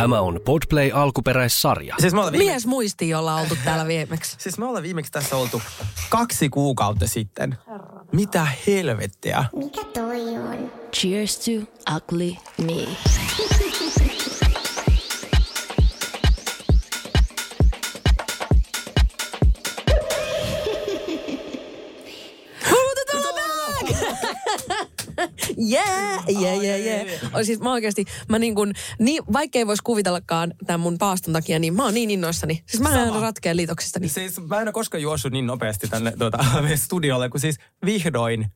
Tämä on Podplay alkuperäissarja. Siis me ollaan viime... Mies muisti, jolla oltu täällä viimeksi. Siis me ollaan viimeksi tässä oltu kaksi kuukautta sitten. Mitä helvettiä? Mikä toi on? Cheers to ugly me. Yeah, yeah, yeah, yeah. On siis mä oikeasti, mä niin kuin, niin, vaikka ei voisi kuvitellakaan tämän mun paaston takia, niin mä oon niin innoissani. Siis mä en ratkea liitoksista. Niin. Siis mä en ole koskaan juossut niin nopeasti tänne tuota, studiolle, kun siis vihdoin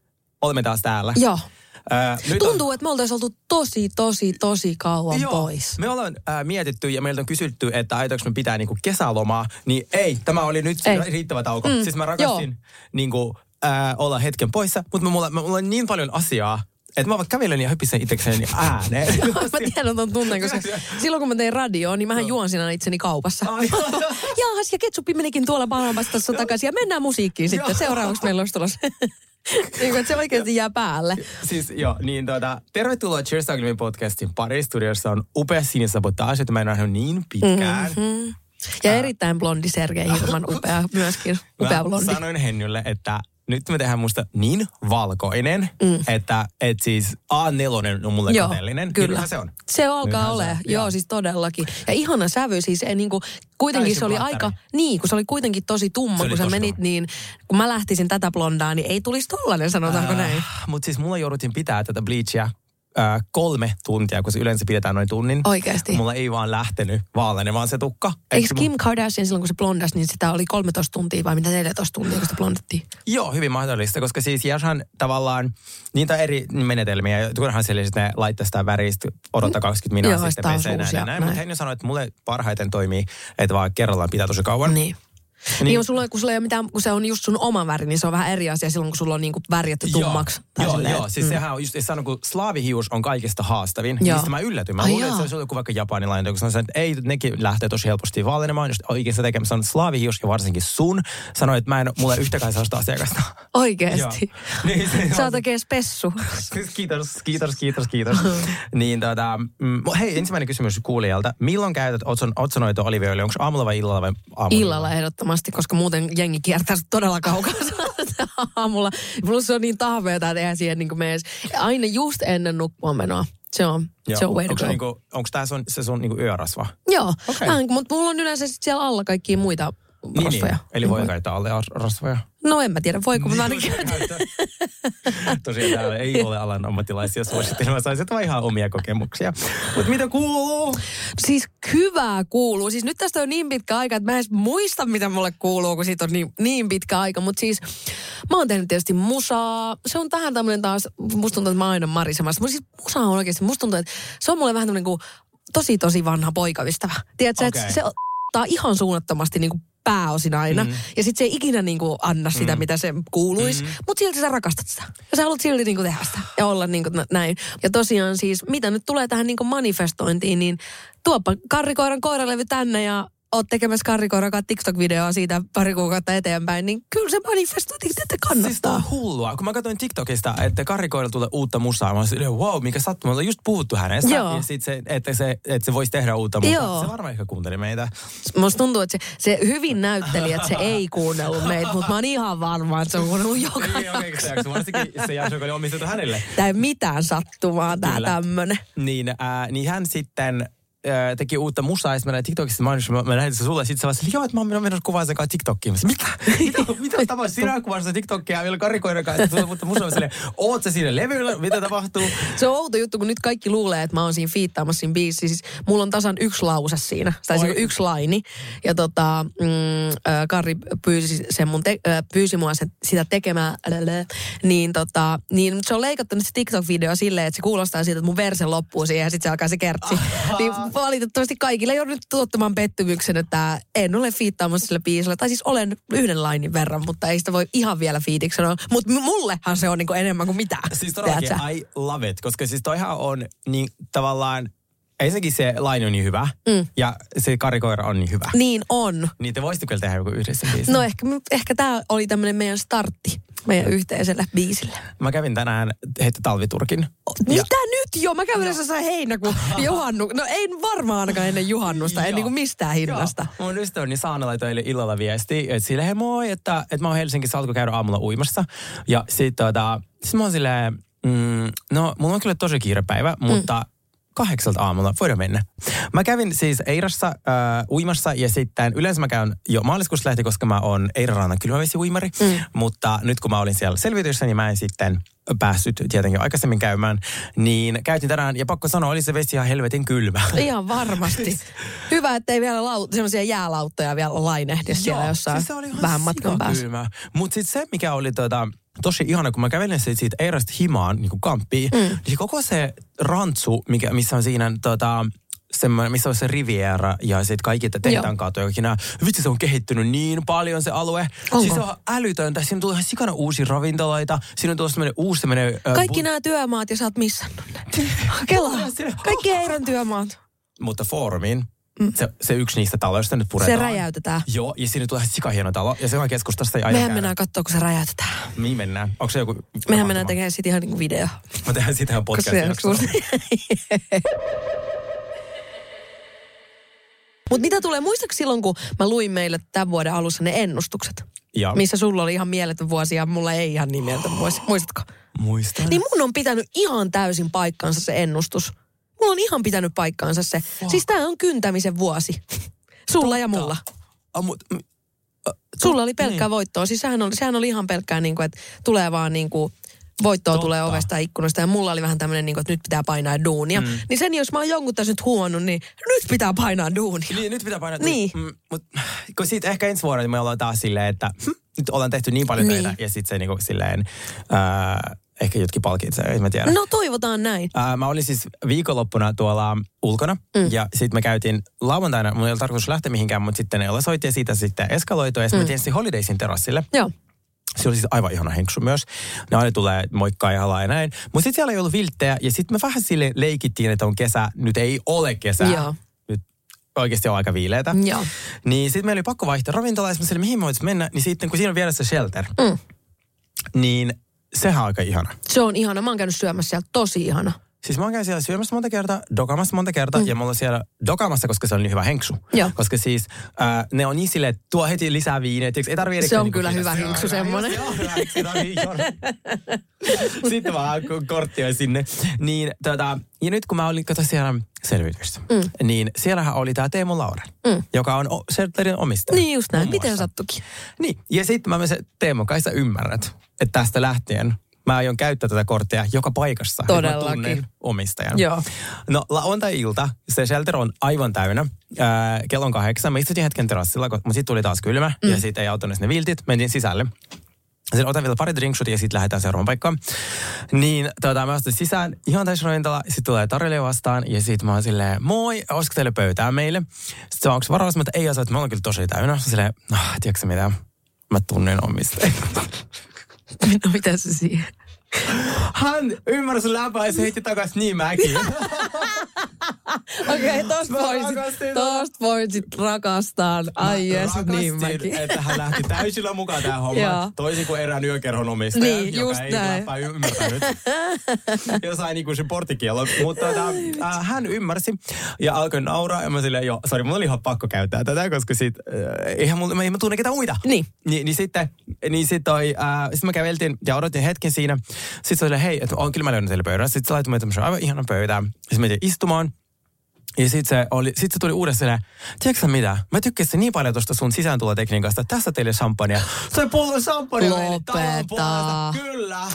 olemme taas täällä. Joo. Ää, nyt Tuntuu, että me oltaisiin oltu tosi, tosi, tosi kauan Joo, pois. Me ollaan äh, mietitty ja meiltä on kysytty, että aitoinko me pitää niinku kesälomaa, niin ei, tämä oli nyt Ei. riittävä tauko. Mm, Siis mä rakastin niinku, äh, olla hetken poissa, mutta mulla, mulla on niin paljon asiaa, että mä vaan kävelen ja höpisen itsekseni ääneen. mä tiedän ton tunteen, koska silloin kun mä tein radioa, niin mähän juonsin aina itseni kaupassa. Jaahas, ja ketsuppi menikin tuolla palamassa tuossa takaisin. Ja mennään musiikkiin sitten. Seuraavaksi meillä olisi tulossa. niin kuin, että se oikeasti jää päälle. Siis joo, niin tota, tervetuloa Cheers Ugly podcastin pari. Studiossa on upea sinisabotage, että mä en ole niin pitkään. Mm-hmm. Ja erittäin blondi Sergei Hirman upea myöskin. Upea Mä blondi. sanoin Hennylle, että nyt me tehdään musta niin valkoinen, mm. että et siis A4 on mulle Joo, kateellinen. kyllä. Se on. Se alkaa ole, on, joo joo. siis todellakin. Ja ihana sävy siis, ei niinku, kuitenkin Täysin se oli plattari. aika, niin kun se oli kuitenkin tosi tumma, Se kun sä menit tumma. niin, kun mä lähtisin tätä blondaa, niin ei tulisi tollanen, sanotaanko näin. Mutta siis mulla jouduttiin pitää tätä bleachia äh, kolme tuntia, kun se yleensä pidetään noin tunnin. Oikeesti? Mulla ei vaan lähtenyt vaalenemaan vaan se tukka. Eikö se Kim Kardashian silloin, kun se blondas, niin sitä oli 13 tuntia vai mitä 14 tuntia, kun sitä blondettiin? Joo, hyvin mahdollista, koska siis Jashan tavallaan, niitä on eri menetelmiä. ja Turhaan siellä sitten ne laittaa sitä väristä, odottaa 20 minuuttia Joo, sitten pesee näin, näin. Mutta Henny sanoi, että mulle parhaiten toimii, että vaan kerrallaan pitää tosi kauan. Niin. Niin, niin kun, sulla, kun sulla ei ole mitään, kun se on just sun oma väri, niin se on vähän eri asia silloin, kun sulla on niinku värjätty tummaksi. Tai Joo, silleen, joo, siis mm. sehän on just, sanon, kun slaavihius on kaikista haastavin, Joo. mistä mä yllätyin. Mä Ai luulin, jaa. että se olisi joku vaikka japanilainen, kun sanoin, että ei, nekin lähtee tosi helposti vaalenemaan, just oikein se tekemään. Että slaavihius ja varsinkin sun, sanoi, että mä en, mulla ei yhtäkään sellaista asiakasta. Oikeesti. Joo. Niin, se Sä oot oikein spessu. Siis Kiitos, kiitos, kiitos, kiitos. niin tota, mm, hei, ensimmäinen kysymys kuulijalta. Milloin käytät otson, otsonoito oliviöljyä? Onko aamulla vai illalla vai aamulla? Illalla ehdottomasti, koska muuten jengi kiertää todella kaukaa aamulla. Plus se on niin tahveeta, että eihän siihen niin mene. Aina just ennen nukkumaan menoa. Se on, Joo. se on way to go. niinku, onko tämä sun, se sun niinku yörasva? Joo, okay. mutta mulla on yleensä sit siellä alla kaikkia muita Niin, rasvoja. niin. Eli voi käyttää alle as- rasvoja. No en mä tiedä, voiko, mä ainakin Tosiaan täällä ei ole alan ammattilaisia suosittelua. Saisit vaan ihan omia kokemuksia. Mutta mitä kuuluu? Siis hyvää kuuluu. Siis nyt tästä on niin pitkä aika, että mä en edes muista, mitä mulle kuuluu, kun siitä on niin, niin pitkä aika. Mutta siis mä oon tehnyt tietysti musaa. Se on tähän tämmöinen taas, musta tuntuu, että mä aina marisemassa. Mutta siis musa on oikeasti, musta tuntuu, että se on mulle vähän tämmöinen kuin tosi tosi vanha poikaystävä. Tiedätkö, Okei. että se ottaa ihan suunnattomasti niin kuin pääosin aina. Mm. Ja sitten se ei ikinä niin kuin anna sitä, mm. mitä se kuuluisi. Mm. Mutta silti sä rakastat sitä. Ja sä haluat silti niin kuin tehdä sitä. Ja olla niin kuin näin. Ja tosiaan siis, mitä nyt tulee tähän niin kuin manifestointiin, niin tuopa karrikoiran koiralevy tänne ja oot tekemässä karrikoiran kanssa TikTok-videoa siitä pari kuukautta eteenpäin, niin kyllä se manifestointi että Siis tää kannattaa. on hullua. Kun mä katsoin TikTokista, että Karikoilla tulee uutta musaa, mä olin silleen, wow, mikä sattuu. Me ollaan just puhuttu hänestä. Joo. Ja sit se, että se, että se voisi tehdä uutta musaa. Joo. Se varmaan ehkä kuunteli meitä. Musta tuntuu, että se, se hyvin näytteli, että se ei kuunnellut meitä, mutta mä oon ihan varma, että se on kuunnellut joka Niin, se jakso. Varsinkin se jakso, joka oli omistettu hänelle. Tää ei mitään sattumaa, tää tämmönen. Niin, äh, niin hän sitten äh, teki uutta musaa, ja sitten mä näin TikTokissa, mä, mä, mä lähetin se sulle, ja sitten se vasta, joo, että mä oon menossa kuvaan sen kanssa TikTokkiin. Mä mitä? Mitä, mitä tapahtuu? Sinä kuvassa TikTokia vielä karikoiden kanssa, uutta musaa, Mä silleen, oot sä siinä levyllä, mitä tapahtuu? Se on outo juttu, kun nyt kaikki luulee, että mä oon siinä fiittaamassa siinä biisissä. Siis mulla on tasan yksi lause siinä, tai siis yksi laini. Ja tota, mm, äh, Karri pyysi, sen mun te, äh, pyysi mua sen, sitä tekemään, niin, tota, niin se on leikattu nyt se TikTok-video silleen, että se kuulostaa siltä, että mun verse loppuu siihen ja sitten se alkaa se kertsi. niin valitettavasti kaikille joudun nyt tuottamaan pettymyksen, että en ole fiittaamassa sillä biisillä. Tai siis olen yhden lainin verran, mutta ei sitä voi ihan vielä fiitiksi sanoa. Mutta mullehan se on niinku enemmän kuin mitään. Siis todellakin, tiedätkö? I love it, koska siis toihan on niin tavallaan, ensinnäkin se laini on niin hyvä, mm. ja se karikoira on niin hyvä. Niin on. Niin te voisitte kyllä tehdä joku yhdessä biisin. No ehkä, ehkä tämä oli tämmöinen meidän startti meidän yhteiselle biisille. Mä kävin tänään heitti talviturkin. Mitä nyt jo? Mä kävin jossain heinäkuun juhannu. No ei varmaan ainakaan ennen juhannusta, en Joo. niinku mistään hinnasta. Joo. Mun ystäväni Saana laitoi illalla viesti, että sille hei moi, että, että mä oon Helsingissä, alkoi käydä aamulla uimassa. Ja sit, tota, sit mä oon silleen, mm, no mulla on kyllä tosi kiire päivä, mutta kahdeksalta aamulla voidaan mennä. Mä kävin siis Eirassa äh, uimassa ja sitten yleensä mä käyn jo maaliskuussa lähti, koska mä oon Eirarannan kylmävesiuimari. Mm. Mutta nyt kun mä olin siellä selvityssä, niin mä en sitten päässyt tietenkin aikaisemmin käymään. Niin käytin tänään ja pakko sanoa, oli se vesi ihan helvetin kylmä. Ihan varmasti. Hyvä, ettei vielä lau- semmoisia jäälauttoja vielä lainehdi siellä jossain siis se oli ihan vähän matkan päässä. Mutta sitten se, mikä oli tota, tosi ihana, kun mä kävelin siitä, Eirasta himaan niin kamppiin, mm. niin koko se rantsu, mikä, missä on siinä tota, semmoinen, missä on se Riviera ja sitten kaikki että tehtaan kautta ja kaikki nämä. Vitsi, se on kehittynyt niin paljon se alue. Onko? Siis se on älytöntä. Siinä tullut ihan sikana uusia ravintoloita. Siinä on tullut semmoinen uusi semmoinen... Kaikki bu- nämä työmaat ja sä oot missannut ne. Kelaa. Kaikki Eiron työmaat. Mutta Foorumin, se, se yksi niistä taloista nyt puretaan. Se räjäytetään. Joo, ja siinä tulee sikahieno talo. Ja se on keskustasta ja aina Mehän käydä. mennään katsoa, kun se räjäytetään. Mihin mennään? Onko se joku... Mehän tapahtuma? mennään tekemään sitten ihan niinku video. Mä tehdään sitä ihan podcast se- Mutta mitä tulee, muistatko silloin, kun mä luin meille tämän vuoden alussa ne ennustukset? Ja Missä sulla oli ihan mieletön vuosi ja mulla ei ihan niin mieletön vuosi. Muistatko? muistan. Niin mun on pitänyt ihan täysin paikkansa se ennustus. Mulla on ihan pitänyt paikkaansa se. Siis tää on kyntämisen vuosi. Sulla ja mulla. Ah, mut, m- Sulla oli pelkkää Niin. voittoa. Siis sehän oli, sehän oli ihan pelkkää niin kuin, että tulee vaan niin kuin, voittoa Totta. tulee ovesta ja ikkunasta ja mulla oli vähän tämmöinen, niin kuin, että nyt pitää painaa duunia. Mm. Niin sen, jos mä oon jonkun tässä nyt huonut, niin nyt pitää painaa duunia. niin, nyt pitää painaa. Niin. Mm, mut, kun siitä ehkä ensi vuonna niin me ollaan taas silleen, että hm, nyt ollaan tehty niin paljon Niin. töitä. Ja sitten se niinku silleen, ää, ehkä jotkin palkitsee, en mä tiedä. No toivotaan näin. Ää, mä olin siis viikonloppuna tuolla ulkona mm. ja sitten me käytiin lauantaina, mulla ei ollut tarkoitus lähteä mihinkään, mutta sitten ne soitti ja siitä sitten eskaloitui ja sitten mm. me tietysti Holidaysin terassille. Joo. Se oli siis aivan ihana henksu myös. Ne aina tulee moikkaa ja halaa ja näin. Mutta sitten siellä ei ollut vilttejä ja sitten me vähän sille leikittiin, että on kesä. Nyt ei ole kesä. Joo. Nyt oikeasti on aika viileitä. Joo. Niin sitten meillä oli pakko vaihtaa ravintolaa ja mihin me voitaisiin mennä. Niin sitten kun siinä on vieressä shelter, Mm. niin sehän on aika ihana. Se on ihana. Mä oon käynyt syömässä siellä. Tosi ihana. Siis mä oon siellä syömässä monta kertaa, dokamassa monta kertaa mm. ja mulla siellä dokamassa, koska se on niin hyvä henksu. Joo. Koska siis äh, ne on niin silleen, että tuo heti lisää viiniä, tiiäks, ei tarvii Se on erikseen kyllä niinku hyvä henksu Se on hyvä, semmonen. Se on hyvä henksu, niin. Sitten vaan korttia sinne. Niin, tota, ja nyt kun mä olin, kato siellä selvityksessä, mm. niin siellähän oli tämä Teemu Lauren, mm. joka on o- Shelterin omistaja. Niin just näin. Miten sattukin? Niin, ja sitten mä menen Teemu, kai sä ymmärrät, että tästä lähtien mä aion käyttää tätä korttia joka paikassa. että Todellakin. Mä tunnen omistajan. Joo. No lauantai-ilta, se shelter on aivan täynnä. Ää, kello on kahdeksan. Mä istutin hetken terassilla, mutta sitten tuli taas kylmä. Mm. Ja sitten ei auttanut ne viltit. Mentiin sisälle. Sitten otan vielä pari drinkshotia ja sitten lähdetään seuraavaan paikkaan. Niin tota, mä astun sisään, ihan täysin ravintola, sitten tulee tarjoilija vastaan ja sitten mä oon silleen, moi, olisiko teille pöytää meille? Sitten onko varaa, että ei osaa, että mä oon kyllä tosi täynnä. Silleen, ah, tiedätkö mitä, mä tunnen omistajan. No mitä se siihen? Hän ymmärsi se heitti takas niin mäkiin. Okei, okay, tosta Mä voisit, tosta voisit rakastaa. Ai jes, niin mäkin. että hän lähti täysillä mukaan tähän hommaan. Toisin kuin erään yökerhon omistaja, Niin, joka just ei näin. ymmärtänyt. ja sai niinku se porttikielon. Mutta tota, äh, hän ymmärsi ja alkoi nauraa. Ja mä silleen, joo, sori, mulla oli ihan pakko käyttää tätä, koska sit, äh, eihän mulla, mä, mä tunne ketään muita. Niin. Ni, niin sitten, niin sit toi, äh, sit mä käveltiin ja odotin hetken siinä. Sitten se oli, hei, että on kyllä mä löydän teille pöydän. Sitten se laittoi tämmöisen aivan ihanan pöytään. Sitten me istumaan. Ja sitten se, oli, sit se tuli uudestaan silleen, tiedätkö sä mitä? Mä tykkäsin niin paljon tuosta sun sisääntulotekniikasta, tässä teille champagnea. Se pullo champagnea talon Lopeta. Kyllä.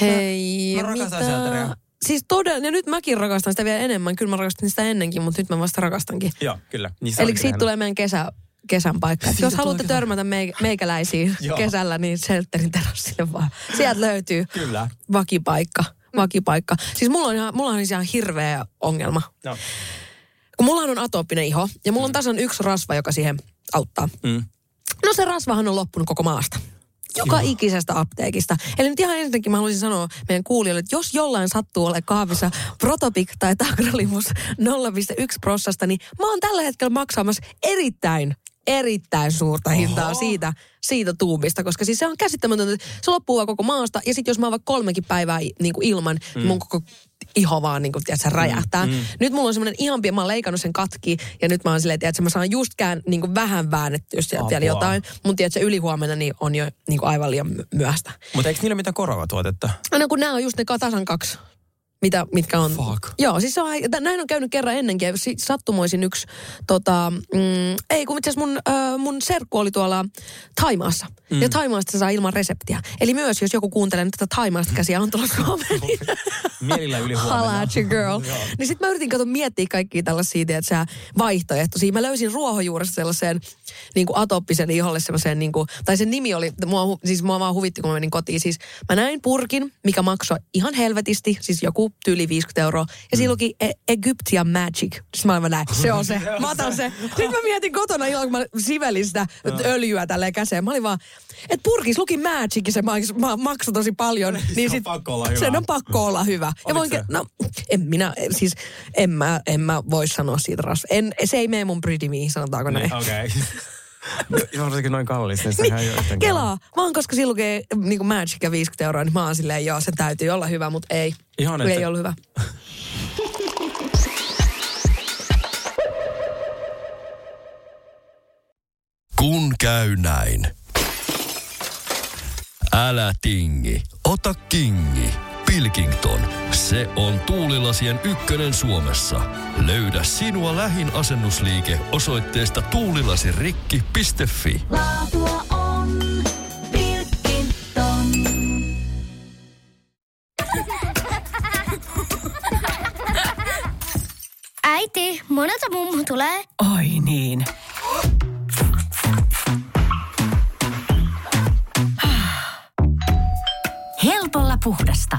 Hei, Mä shelteria. mitä? Siis todella, ja nyt mäkin rakastan sitä vielä enemmän. Kyllä mä rakastin sitä ennenkin, mutta nyt mä vasta rakastankin. Joo, kyllä. Niin Eli siitä tulee meidän kesä, kesän paikka. Siitä jos haluatte kesä- törmätä meik- meikäläisiin kesällä, niin Shelterin terassille vaan. Sieltä löytyy Kyllä. vakipaikka. Vakipaikka. Siis mulla on, ihan, mulla on ihan hirveä ongelma. No. kun mullahan on atooppinen iho ja mulla on tasan yksi rasva, joka siihen auttaa. Mm. No se rasvahan on loppunut koko maasta. Joka ikisestä apteekista. Eli nyt ihan ensinnäkin mä haluaisin sanoa meidän kuulijoille, että jos jollain sattuu ole kahvissa Protopik tai Tagralimus 0,1 prossasta, niin mä oon tällä hetkellä maksamassa erittäin erittäin suurta hintaa siitä, siitä tuubista, koska siis se on käsittämätöntä, että se loppuu vaan koko maasta, ja sitten jos mä oon vaikka kolmekin päivää niin kuin ilman, mm. mun koko iho vaan niin kuin, tiedätkö, räjähtää. Mm, mm. Nyt mulla on semmoinen ihan pieni, mä oon leikannut sen katki, ja nyt mä oon silleen, että mä saan justkään niin kuin vähän väännettyä sieltä vielä jotain. Mun tiedätkö, ylihuomenna niin on jo niin kuin aivan liian my- myöhäistä. Mutta eikö niillä mitään korvatuotetta? No kun nämä on just ne tasan kaksi mitä, mitkä on... Fuck. Joo, siis se on, näin on käynyt kerran ennenkin. Sattumoisin yksi, tota, mm, ei kun itse asiassa mun, äh, mun serkku oli tuolla Taimaassa. Mm. Ja Taimaasta se saa ilman reseptiä. Eli myös, jos joku kuuntelee nyt tätä Taimaasta käsiä on tulossa Suomeen, Mielillä yli huomenna. at your girl. niin sitten mä yritin kato miettiä kaikkia tällaisia, että sä vaihtoehtoisia. Mä löysin ruohonjuuresta sellaiseen niin kuin atooppisen iholle sellaiseen, niin kuin, tai sen nimi oli, mua, siis mua vaan huvitti, kun mä menin kotiin. Siis mä näin purkin, mikä maksoi ihan helvetisti, siis joku tyyli 50 euroa. Ja siinä luki e- Egyptian Magic. Sitten mä olin näin, se on se. Mä otan se. Sitten mä mietin kotona illalla, kun mä sivelin sitä öljyä tälleen käseen. Mä olin vaan, että purkis luki Magic ja se maks- ma- maksoi tosi paljon. niin on sit, pakko olla hyvä. Sen on pakko olla hyvä. Ja voin, se? no, en minä, siis en mä, en mä voi sanoa siitä ras. En, se ei mene mun pretty sanotaanko näin. Okei. Okay. Varsinkin noin kallis, niin sehän ei ole yhtään Kelaa, vaan koska sillä lukee niin kuin Magic ja 50 euroa, niin mä oon silleen, joo, se täytyy olla hyvä, mutta ei. Ihan, ei ollut hyvä. Kun käy näin. Älä tingi, ota kingi. Pilkington, se on tuulilasien ykkönen Suomessa. Löydä sinua lähin asennusliike osoitteesta tuulilasirikki.fi. Laatua on Pilkington. Äiti, monelta mummu tulee? Oi niin. Helpolla puhdasta.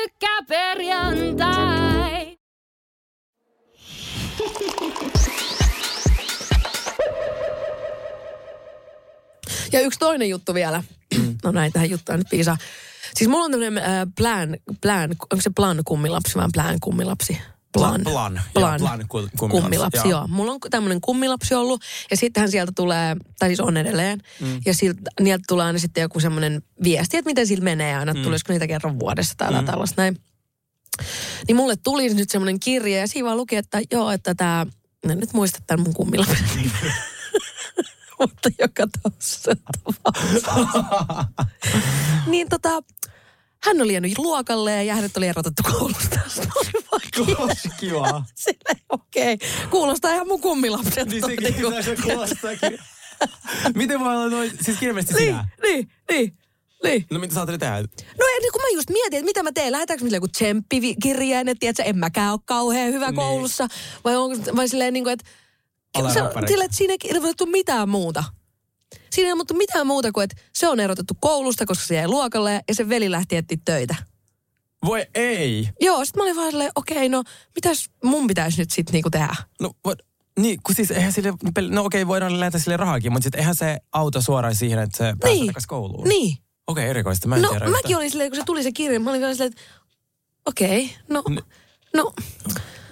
Pyörykkäperjantai! Ja yksi toinen juttu vielä. no näin tähän juttuun nyt piisaa. Siis mulla on tämmöinen äh, plan, plan, onko se plan kummilapsi vai plan kummilapsi? Plan. Plan. Plan. Joo, plan ku- kummilapsi, kummilapsi. joo. joo. Mulla on tämmöinen kummilapsi ollut ja sittenhän sieltä tulee, tai siis on edelleen, mm. ja siltä, niiltä tulee aina sitten joku semmoinen viesti, että miten sillä menee aina, mm. tulisiko niitä kerran vuodessa tai jotain tällaista näin. Niin mulle tuli nyt semmoinen kirje ja siinä vaan luki, että joo, että tämä, en nyt muista tämän mun kummilapsen nimen. Mutta joka tapauksessa. niin tota, hän oli jäänyt luokalle ja hänet oli erotettu koulusta. Tosi kiva. Silleen, okei. Kuulostaa ihan mun kummilapset. Niin sekin se kuulostaakin. Miten voi olla noin, siis ilmeisesti Niin, sinä? niin, niin, niin. No mitä sä ajattelit tehdä? No ei, kun mä just mietin, että mitä mä teen. Lähetäänkö mille joku tsemppikirjeen, että tiedätkö, en mäkään ole kauhean hyvä Niin. koulussa. Vai, onko, vai silleen niin kuin, että, se, räppäreiksi. sille, että siinä ei ilmoitettu mitään muuta. Siinä ei ilmoitettu mitään muuta kuin, että se on erotettu koulusta, koska se jäi luokalle ja sen veli lähti etsiä töitä. Voi ei. Joo, sitten mä olin vaan silleen, okei, no mitäs mun pitäisi nyt sitten niinku tehdä? No, vo, niin, kun siis eihän sille, no okei, voidaan lähettää sille rahaakin, mutta sitten eihän se auta suoraan siihen, että se pääsee Niin. takaisin kouluun. Niin. Okei, erikoista. Mä en No tiedä mäkin yhtään. olin silleen, kun se tuli se kirja, mä olin vaan silleen, että okei, no, N- no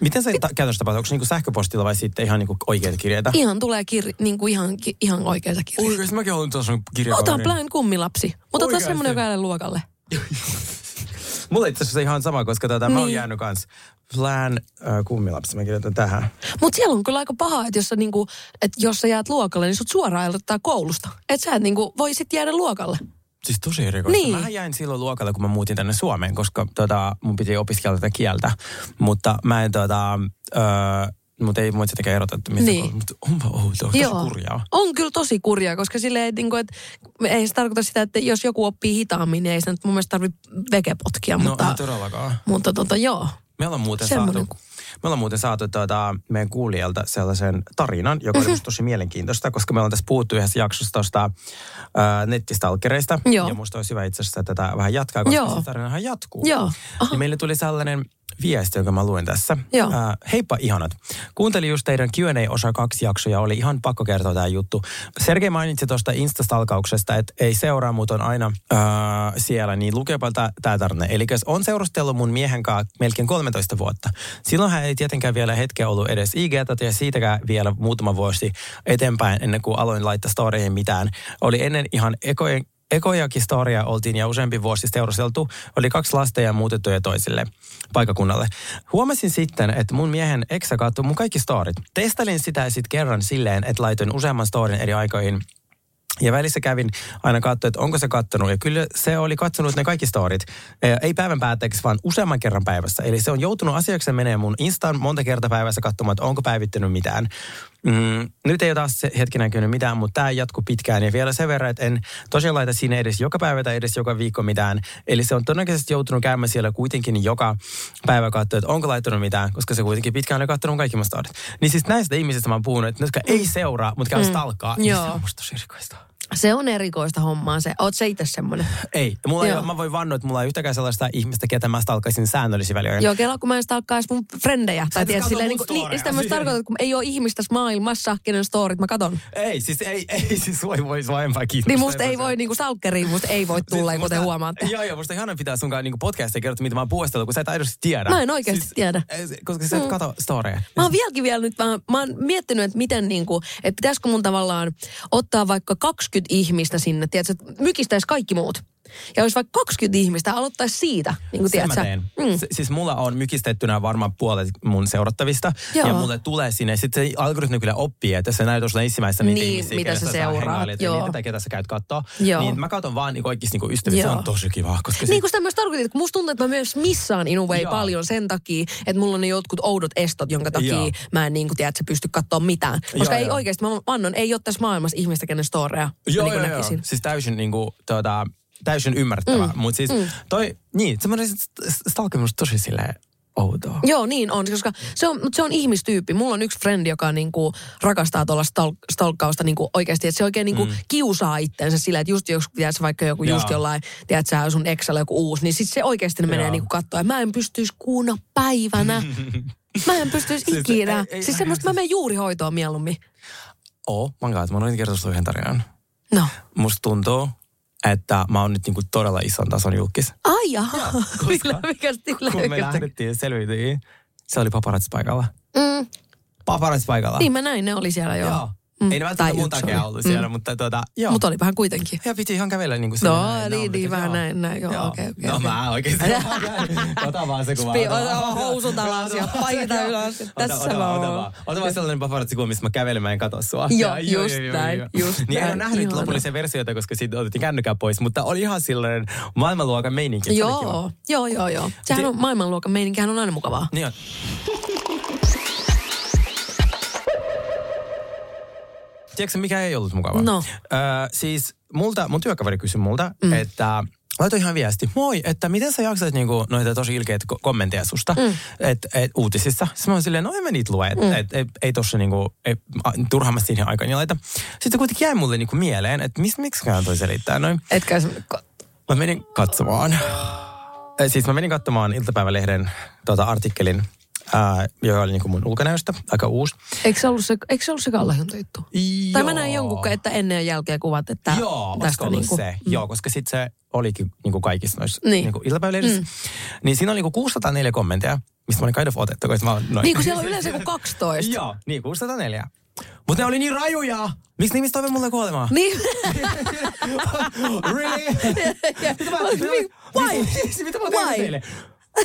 Miten se ta- käytännössä tapahtuu? Onko se niinku sähköpostilla vai sitten ihan niinku oikeita kirjeitä? ihan tulee kirja, niinku ihan, ki- ihan oikeita kirjoja. Oikeasti mäkin haluan tuossa kirja. Ota plan kummilapsi, mutta ota semmoinen, joka ei ole luokalle. Mulla itse asiassa ihan sama, koska tota, mä oon Niin. jäänyt kans plan äh, kummilapsi. Mä kirjoitan tähän. Mutta siellä on kyllä aika paha, että jos sä, niinku, et jos sä jäät luokalle, niin sut suoraan erottaa koulusta. Että sä et niinku, voi sit jäädä luokalle. Siis tosi erikoista. Niin. Mähän jäin silloin luokalle, kun mä muutin tänne Suomeen, koska tota, mun piti opiskella tätä kieltä. Mutta mä en tota, öö, mutta ei mua tietenkään erotettu mistä. Niin. Mutta onpa outoa, tosi kurjaa. On kyllä tosi kurjaa, koska silleen, niin kuin, että ei se tarkoita sitä, että jos joku oppii hitaammin, niin ei sitä nyt mun mielestä tarvitse vekepotkia. No mutta, ei todellakaan. mutta tota, joo. Me ollaan muuten Semmoinen. saatu, me ollaan muuten saatu tuota, meidän kuulijalta sellaisen tarinan, joka Mhm. musta tosi mielenkiintoista, koska me ollaan tässä puhuttu yhdessä jaksossa tuosta nettistalkereista. Joo. Ja musta olisi hyvä itse asiassa tätä vähän jatkaa, koska Joo. se tarinahan jatkuu. Joo. Aha. Niin meille tuli sellainen viesti, jonka mä luen tässä. Joo. Ää, heippa ihanat. Kuuntelin just teidän Q&A osa kaksi jaksoa ja oli ihan pakko kertoa tämä juttu. Sergei mainitsi tuosta Instastalkauksesta, että ei seuraa, mutta on aina ää, siellä, niin lukeepa tämä tarina. Eli on seurustellut mun miehen kanssa melkein 13 vuotta. Silloin hän ei tietenkään vielä hetkeä ollut edes ig ja siitäkään vielä muutama vuosi eteenpäin ennen kuin aloin laittaa storyihin mitään. Oli ennen ihan ekojen Ekojakin storia oltiin ja useampi vuosi seurusteltu. Oli kaksi lasta ja muutettu jo toisille paikakunnalle. Huomasin sitten, että mun miehen eksä katsoi mun kaikki storit. Testalin sitä sitten kerran silleen, että laitoin useamman storin eri aikoihin ja välissä kävin aina katsoa, että onko se kattonut. Ja kyllä se oli katsonut ne kaikki storit. Ei päivän päätteeksi, vaan useamman kerran päivässä. Eli se on joutunut asiakseen menee mun Instaan monta kertaa päivässä katsomaan, että onko päivittänyt mitään. Mm, nyt ei ole taas hetki näkynyt mitään, mutta tämä jatkuu pitkään. Ja vielä sen verran, että en tosiaan laita sinne edes joka päivä tai edes joka viikko mitään. Eli se on todennäköisesti joutunut käymään siellä kuitenkin joka päivä katsoa, että onko laittanut mitään, koska se kuitenkin pitkään on katsonut kaikki storit. Niin siis näistä ihmisistä mä oon puhunut, että ne, jotka ei seuraa, mutta käy stalkaa, niin Joo. se on musta tosi erikoista. Se on erikoista hommaa se. Oot sä itse semmoinen? Ei. Mulla ei Joo. mä voin vannoa, että mulla ei yhtäkään sellaista ihmistä, ketä mä stalkaisin säännöllisin väliin. Joo, kelaa, kun mä en stalkkaa mun frendejä. Tai et tiedät, silleen, niin, kuin, niin, sitä myös tarkoitan, että kun ei ole ihmistä maailmassa, kenen storit mä katon. Ei, siis ei, ei siis voi, voi sua enpä kiinnostaa. Niin musta ei voi, niin kuin stalkeriin, musta ei voi tulla, Siis kuten huomaatte. Joo, joo, musta ihana pitää sunkaan niinku podcastia kertoa, mitä mä oon puostellut, kun sä et aidosti tiedä. Mä en oikeasti tiedä. ei, Koska sä et Mm. kato storeja. Mä oon vieläkin vielä nyt, mä, mä oon miettinyt, että miten niinku, että pitäisikö mun tavallaan ottaa vaikka 20 ihmistä sinne, tiedätkö, mykistäisi kaikki muut. Ja olisi vaikka 20 ihmistä, aloittaisi siitä, niin kuin Sen mä teen. Mm. siis mulla on mykistettynä varmaan puolet mun seurattavista. Joo. Ja mulle tulee sinne. Sitten se algoritmi kyllä oppii, että se näytös on ensimmäisenä niitä Niin, ihmisiä, mitä sä seuraat, hengailemaan, joo. Niitä, tai ketä sä käyt kattoo. Joo. Niin mä katson vaan niinku oikeasti niinku ystäviä. Se on tosi kiva. Koska Niin kuin sitä myös tarkoitin, että kun musta tuntuu, että mä myös missaan in way Joo. paljon sen takia, että mulla on ne jotkut oudot estot, jonka takia Joo. mä en niin kuin, tiedä, että pysty katsoa mitään. Koska Joo, ei joo. oikeasti, mä vannon, ei ole tässä maailmassa ihmistä, kenen storeja Joo, niin kuin joo, joo. Siis täysin niinku, tota, täysin ymmärrettävää. Mm. Mutta siis mm. toi, niin, semmoinen stalking musta tosi silleen outoa. Joo, niin on, koska se on, mutta se on ihmistyyppi. Mulla on yksi frendi, joka niinku rakastaa tuolla stalk, stalkkausta niinku oikeasti, että se oikein niinku mm. kiusaa itteensä sillä, että just jos tiedätkö, vaikka joku Joo. just jollain, tiedätkö, sä, sun exalla joku uusi, niin sit se oikeasti ne menee niinku katsoa. Mä en pystyisi kuuna päivänä. Mä en pystyisi Siis ikinä. ei- ei- siis semmoista mä menen juuri hoitoon mieluummin. Oo, mä oon mä oon yhden tarinan. No. Musta tuntuu, että mä oon nyt niinku todella ison tason julkis. Ai jaha. Millä, mikä sillä Kun me lähdettiin selviytyihin, se oli paparazzi paikalla. Mm, Paparazzi paikalla. niin mä näin, ne oli siellä joo. Joo. Mm, Ei ne välttämättä mun takia ollut siellä, Mm. mutta tota, joo. Mutta oli vähän kuitenkin. Ja piti ihan kävellä niin kuin No, näin, niin, niin, vähän näin, näin, joo, okei, okei, No okei. mä oikeesti. Ota vaan se kuva. Spi- ota vaan. housut alas ja paita ylös. Tässä mä oon. Ota vaan. Sellainen paparazzi kuva, missä mä kävelen, mä en katso sua. Joo, just näin, just Niin en ole nähnyt lopullisia versioita, koska siitä otettiin kännykää pois, mutta oli ihan sellainen maailmanluokan meininki. Joo, joo, joo, joo. Sehän on maailmanluokan meininkihän on aina mukavaa. Niin on. Tiedätkö mikä ei ollut mukava? No. Öö, siis multa, mun työkaveri kysyi multa, mm. että laitoi ihan viesti. Moi, että miten sä jaksat niinku noita tosi ilkeitä ko- kommentteja susta mm. et, et, uutisissa? Sitten mä oon silleen, no en mä niitä lue, että mm. et, et, ei tossa niinku, a, turhaamasti siihen aikaan niin laita. Sitten kuitenkin jäi mulle niinku mieleen, että mis, miksi toi selittää noin. Etkä. Mä menin katsomaan. Siis mä menin katsomaan iltapäivälehden tota, artikkelin, ää, joka oli niinku mun ulkonäöstä, aika uusi. Eikö se ollut se, eikö se, ollut se kallahjunta juttu? Tai mä Joo. näin jonkun, että ennen ja jälkeen kuvat, että Joo, tästä ollut niinku, se. Joo, koska sitten se olikin niinku kaikissa noissa Niin. niinku iltapäivälehdissä. Mm. Niin siinä oli niinku 604 kommentteja, mistä mä olin kind of otettu, koska mä noin. Niin kun siellä on yleensä kuin 12. Joo, niin 604. Mutta ne oli niin rajuja! Miksi ne ihmiset toivoi mulle kuolemaa? Niin. really? Mitä mä- Niin, Why? Mitä mä Why? teille?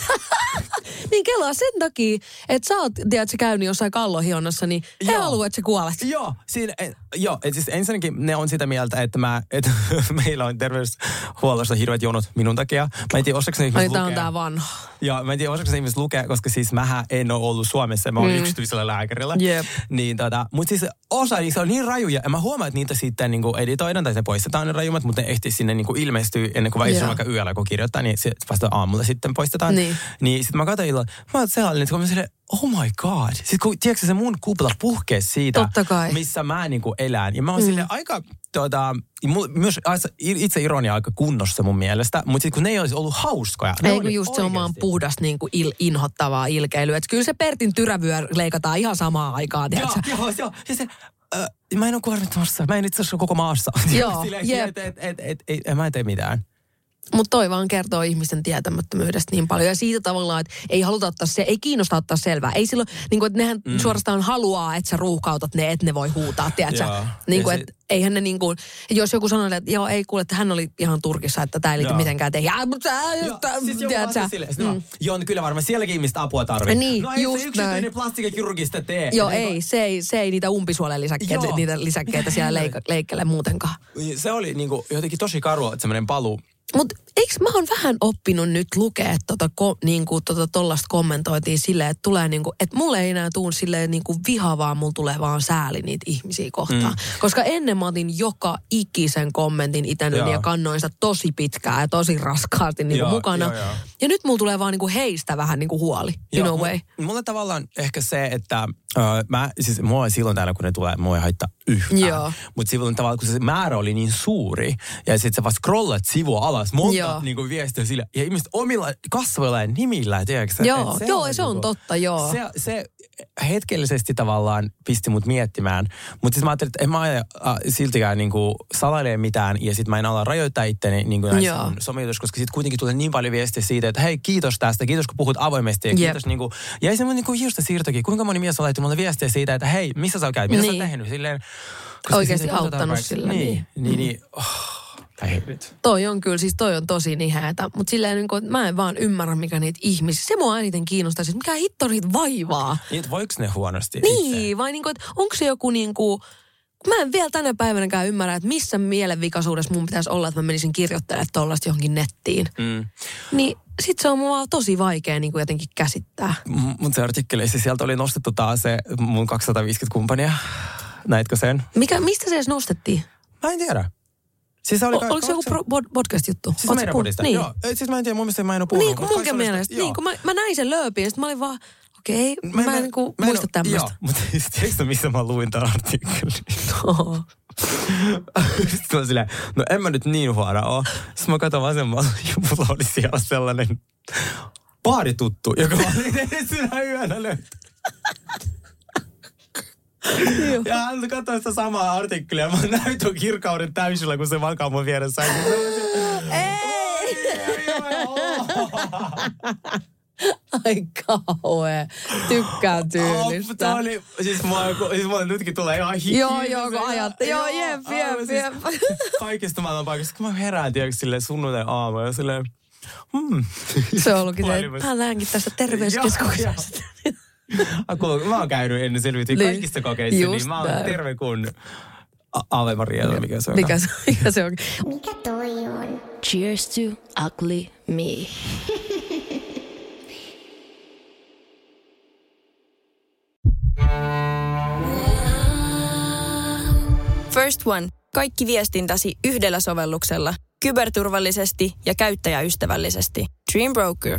niin kelaa sen takia, että sä oot, tiedät, sä käynyt jossain kallohionassa, niin he Joo. haluaa, että sä kuolet. Joo, siinä, en, joo et siis ensinnäkin ne on sitä mieltä, että mä, et, meillä on terveyshuollossa hirveät jonot minun takia. Mä en tiedä, osaako ne ihmiset on tää vanha. Joo, mä en tiedä, osaako se ihmiset lukea, koska siis mähän en ole ollut Suomessa, mä oon mm. yksityisellä lääkärillä. Jep. Niin tota, mutta siis osa niistä on niin rajuja, ja mä huomaan, että niitä sitten niin kuin editoidaan tai se poistetaan ne rajummat, mutta ne ehtii sinne niin kuin ilmestyy ennen kuin vaikka yöllä, kun kirjoittaa, niin se vasta aamulla sitten poistetaan. Niin. Niin sitten mä katsoin illalla, mä oon sellainen, että kun mä silleen, oh my god. Sitten kun, tiedätkö se mun kupla puhkee siitä, missä mä niin kuin elän. Ja mä oon mm. silleen aika, tota, myös itse ironia aika kunnossa mun mielestä, mutta sitten kun ne ei olisi ollut hauskoja. ne Ei kun just se oikeasti. puhdas niin kuin il, inhottavaa ilkeilyä. Et kyllä se Pertin tyrävyö leikataan ihan samaan aikaan, Joo, tiedätkö? joo, joo. Ja se, äh, mä en ole kuormittamassa. Mä en itse asiassa koko maassa. Joo, Silleen, jep. et, et, et, et, et, et, mä en tee mitään. Mutta toi vaan kertoo ihmisten tietämättömyydestä niin paljon. Ja siitä tavallaan, että ei haluta ottaa se, ei kiinnosta ottaa selvää. Ei silloin, niin kuin, että nehän mm. suorastaan haluaa, että sä ruuhkautat ne, että ne voi huutaa, tiedätkö? Niin kuin, se- että eihän ne niin kuin, jos joku sanoo, että joo, ei kuule, että hän oli ihan Turkissa, että tämä ei liity mitenkään teihin. Ja, mutta siis tiedätkö? silleen, mm. joo, no kyllä varmaan sielläkin ihmistä apua tarvitsee. Niin, no ei just se yksityinen plastikakirurgista tee. Joo, Niin ei, se ei, se ei niitä umpisuolen lisäkkeitä, niitä lisäkkeitä siellä leik- leikkele muutenkaan. Niin, Se oli niinku jotenkin tosi karua, että semmoinen paluu. Mutta eikö mä oon vähän oppinut nyt lukea tota, ko, niinku, tota tollasta kommentoitiin silleen, että tulee niinku, että mulle ei enää tuu silleen niinku viha, vaan mulla tulee vaan sääli niitä ihmisiä kohtaan. Mm. Koska ennen mä otin joka ikisen kommentin itänyt Joo. ja kannoin sitä tosi pitkään ja tosi raskaasti niinku Joo, mukana. joo, joo. Ja nyt mulla tulee vaan niinku heistä vähän niinku huoli, in a mu- way. Mulla tavallaan ehkä se, että ö, mä, siis mua silloin täällä, kun ne tulee, mua ei haittaa yhtään. Joo. Mutta silloin tavallaan, kun se määrä oli niin suuri, ja sitten sä vaan scrollat sivua alas, monta Joo. niin kuin viestiä sille, ja ihmiset omilla kasvoilla ja nimillä, tiedätkö sä? Joo, Et joo, se on totta, joo. Se, se hetkellisesti tavallaan pisti mut miettimään, mutta sitten mä ajattelin, että en mä aja äh, siltikään niin kuin salailee mitään, ja sitten mä en ala rajoittaa itteni niin kuin näissä mun somejutuissa, koska sitten kuitenkin tulee niin paljon viestiä siitä, että hei, kiitos tästä, kiitos kun puhut avoimesti, ja Jep. kiitos niin kuin, ja ei semmoinen niin kuin hiusta siirtokin, kuinka moni mies on laittanut mulle viestiä siitä, että hei, missä sä käyt, mitä sä Niin. oot tehnyt, silleen, koska Oikeasti auttanut sillä, Niin, niin. niin, niin, oh, tai nyt. Toi on kyllä, siis toi on tosi niheätä. Mutta silleen niin kuin, että mä en vaan ymmärrä, mikä niitä ihmisiä, se mua eniten kiinnostaa, siis mikä hitto niitä vaivaa. Niin, että voiko ne huonosti Niin, itse? vai niinku, että onko se joku niinku, mä en vielä tänä päivänäkään ymmärrä, että missä mielenvikaisuudessa mun pitäisi olla, että mä menisin kirjoittelemaan tollaista johonkin nettiin. Mm. Niin sit se on mua tosi vaikea niinku jotenkin käsittää. M- Mun se artikkeleissa sieltä oli nostettu taas se mun 250 kumppania. Näitkö sen? Mikä, mistä se edes nostettiin? Mä en tiedä. Siis oli O, oliko se joku pro, pod, podcast-juttu? Siis Oot meidän podista. Niin. Joo. Siis mä en tiedä, mun mielestä mä en ole puhunut. Niin, kai munkin oli mielestä. Niin, kun mä, mä näin sen lööpin, ja sitten mä olin vaan, okei, okay, mä, mä, en niinku mä en muista tämmöistä. Joo, mutta siis tiedätkö missä mä luin tämän artikkelin? Oho. Sitten mä olin silleen, no en mä nyt niin huono oo. Sitten mä katson vasemmalla ja mulla oli siellä sellainen baarituttu, joka mä olin edellisenä yönä löytänyt. Ja hän katsoi sitä samaa artikkelia. Mä näytän kirkauden täysillä, kun se makaa mun vieressä. Ai kauhe. Tykkään tyylistä. Tämä oli, siis mulla, siis mulla nytkin tulee ihan hiki. Joo, joo, kun ajatte. Joo, jep, jep, aivan jep. Kaikista maailman paikasta. Kun mä herään, tiedätkö, silleen sunnuntai aamu ja silleen, hmm. Se on ollutkin mä lähdenkin tästä terveyskeskuksesta. Ah, kun Mä oon käynyt ennen selviytyä Niin. kaikista kokeista, Just niin mä oon näin. terve kuin Ave Maria, tai mikä se on. Mikä se, mikä se on? Mikä toi on? Cheers to ugly me. First One. Kaikki viestintäsi yhdellä sovelluksella. Kyberturvallisesti ja käyttäjäystävällisesti. Dream Broker.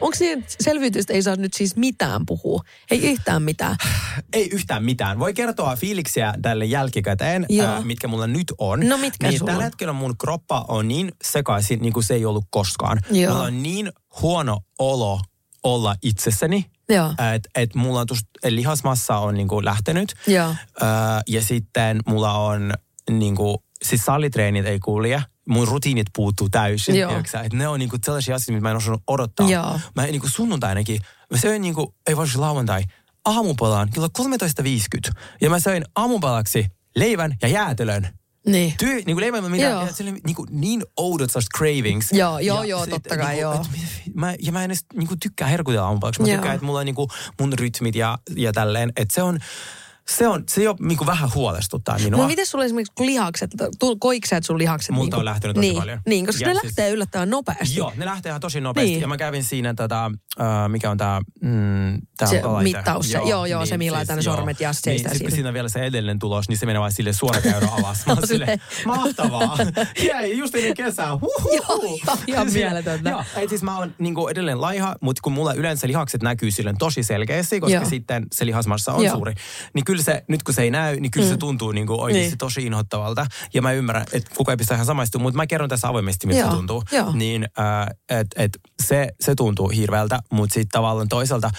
Onko niin selviytystä ei saa nyt siis mitään puhua? Ei yhtään mitään. Ei yhtään mitään. Voi kertoa fiiliksiä tälle jälkikäteen, Joo. ää, mitkä mulla nyt on. No, mitkä niin sulla Tällä hetkellä mun kroppa on niin sekaisin, niin kuin se ei ollut koskaan. Joo. Mulla on niin huono olo olla itsessäni. Että et mulla on tuosta, lihasmassa on niinku lähtenyt. Joo. Ää, ja sitten mulla on niinku, siis salitreenit ei kulje. Mun rutiinit puuttuu täysin. Joo. tiedätkö sä? Et ne on niinku sellaisia asioita, mitä mä en osannut odottaa. Joo. Mä niinku sunnuntainakin, mä söin niinku, ei vaan siis lauantai, aamupalaan kello 13.50. Ja mä söin aamupalaksi leivän ja jäätelön. Niin. Tyy, niin kuin leivän, mitä, Joo. ja se oli niin, kuin, niin oudot sellaiset cravings. Joo, joo, Ja joo, sit, totta kai, niin joo. Et, mä, ja mä en edes niin kuin, tykkää herkutella aamupalaksi. Mä Joo. tykkään, että mulla on niin kuin, mun rytmit ja, ja tälleen. Että se on, se on, se jo niin kuin vähän huolestuttaa minua. No miten sulla esimerkiksi kun lihakset, sä, että sun lihakset... Multa niinku- on lähtenyt tosi niin, paljon. Niin, koska Ja ne siis- lähtee yllättävän nopeasti. Joo, ne lähtee ihan tosi nopeasti. Niin. Ja mä kävin siinä, tota, uh, mikä on tämä... Mm, tää Se laite. mittaus, se- joo, joo, se millä laitetaan ne joo. sormet ja se niin, seistää sit, siinä. kun siinä on vielä se edellinen tulos, niin se menee vaan sille suora käyrä alas. Mä silleen, mahtavaa. Jäi just ennen kesää. Huhhuh. Joo, joo, ihan Silleen, mieletöntä. Joo, ei siis mä oon niinku edelleen laiha, mutta kun mulla yleensä lihakset näkyy silleen tosi selkeästi, koska Joo. sitten se lihasmassa on Joo. suuri. Niin kyllä se, nyt kun se ei näy, niin kyllä se Mm. tuntuu niinku oikeasti Niin. tosi inhottavalta. Ja mä ymmärrän, että kukaan ei pistä ihan samaistua, mutta mä kerron tässä avoimesti, miltä Joo, se tuntuu. joo. Niin äh, et, et se, se tuntuu hirveältä, mutta sitten tavallaan toisaalta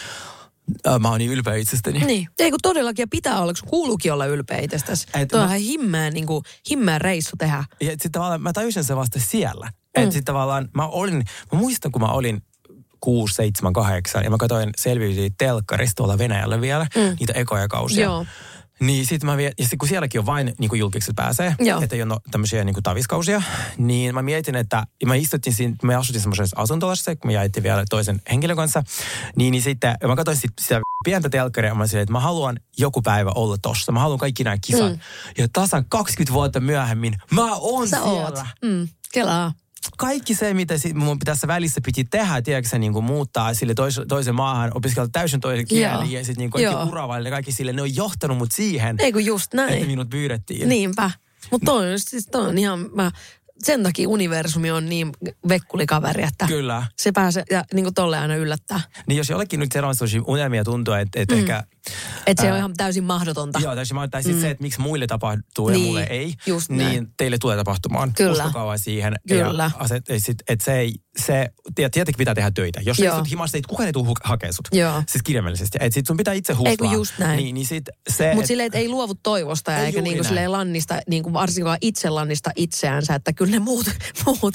äh, mä oon niin ylpeä itsestäni. Niin. Ei kun todellakin ja pitää olla, kun kuuluukin olla ylpeä itsestäsi. Tuo on mä- ihan himmeä, niin kuin, himmeä reissu tehdä. Ja sitten tavallaan mä tajusin se vasta siellä. Mm. Että sitten tavallaan mä olin, mä muistan kun mä olin 6, 7, 8 ja mä katsoin selviytyä telkkarista tuolla Venäjällä vielä, mm. niitä ekoja kausia. Joo. Niin sit mä vie, ja sit kun sielläkin on vain niin kuin julkikset pääsee, Joo. että ei ole no, tämmöisiä niin kuin taviskausia, niin mä mietin, että mä istuttiin siinä, me asuttiin semmoisessa asuntolassa, kun me jaettiin vielä toisen henkilön kanssa, niin, niin sitten mä katsoin sit, sitä pientä telkkaria, mä olin, että mä haluan joku päivä olla tossa, mä haluan kaikki nämä kisat. Mm. Ja tasan 20 vuotta myöhemmin mä oon Sä siellä. oot. Mm, kelaa. Kaikki se, mitä mun tässä välissä piti tehdä, tiedätkö niin kuin muuttaa sille tois, toisen maahan, opiskella täysin toisen kielen ja sitten niin kaikki uravaille ja kaikki sille, ne on johtanut mut siihen, Ei kun just näin. että minut pyydettiin. Niinpä. Mutta toi, siis toi on ihan, mä, sen takia universumi on niin vekkulikaveri, että Kyllä. se pääsee ja niin kuin tolle aina yllättää. Niin jos jollekin nyt sellaisia unelmia tuntuu, että, että Mm. ehkä... Että se on ihan täysin mahdotonta. Joo, täysin, tai sitten Mm. se, että miksi muille tapahtuu Niin, ja mulle ei, just niin näin. teille tulee tapahtumaan. Kyllä. Uskokaa siihen. Kyllä. Ja aset, et sit, et se ei, se, tietenkin pitää tehdä töitä. Jos sä Joo. istut himassa, ei kukaan ei tule hu- hakea sut. Joo. Siis kirjaimellisesti. Että sit sun pitää itse huslaa. kun just näin. Niin, niin sit se, Mutta et- silleen, että ei luovu toivosta ja Ei eikä niinku silleen lannista, niinku varsinkaan itse lannista itseänsä, että kyllä ne muut, muut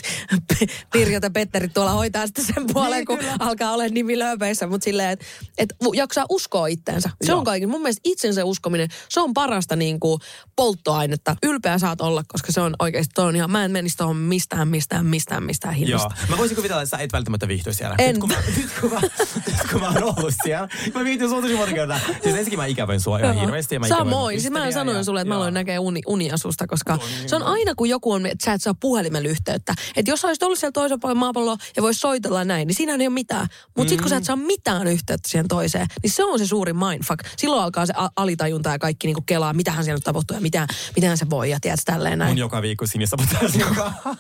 P- Pirjot ja Petterit tuolla hoitaa sitten sen puoleen, Niin, kun kyllä. alkaa olla nimi lööpeissä, mutta silleen, että et jaksaa uskoa itteensä. Se Joo. on kaiken. Mun mielestä itsensä uskominen, se on parasta niinku polttoainetta. Ylpeä saat olla, koska se on oikeasti, toi on ihan, mä en menisi tuohon mistään, mistään, mistään, mistään Joo. hinnasta. Mä voisin kuvitella, että sä et välttämättä viihtyisi siellä. En. Nyt kun mä, nyt kun mä, nyt kun mä oon ollut siellä. Mä viihtyin sua tosi monta kertaa. Siis ensinnäkin mä ikävöin sua ihan Joo. hirveästi. Ja mä Samoin. Siis mä sanoin ja- sulle, että mä joo. aloin näkee uni, unia susta, koska se on aina kun joku on, että sä et saa puhelimella yhteyttä. Että jos olisit ollut siellä toisella puolella maapalloa ja vois soitella näin, niin siinä ei ole mitään. Mutta sitten kun sä et saa mitään yhteyttä siihen toiseen, niin se on se suuri mindfuck. Silloin alkaa se alitajunta ja kaikki niinku kelaa, mitähän siellä nyt tapahtuu ja mitä, mitähän se voi ja tiedät tälleen näin. Mun joka viikko tässä joka...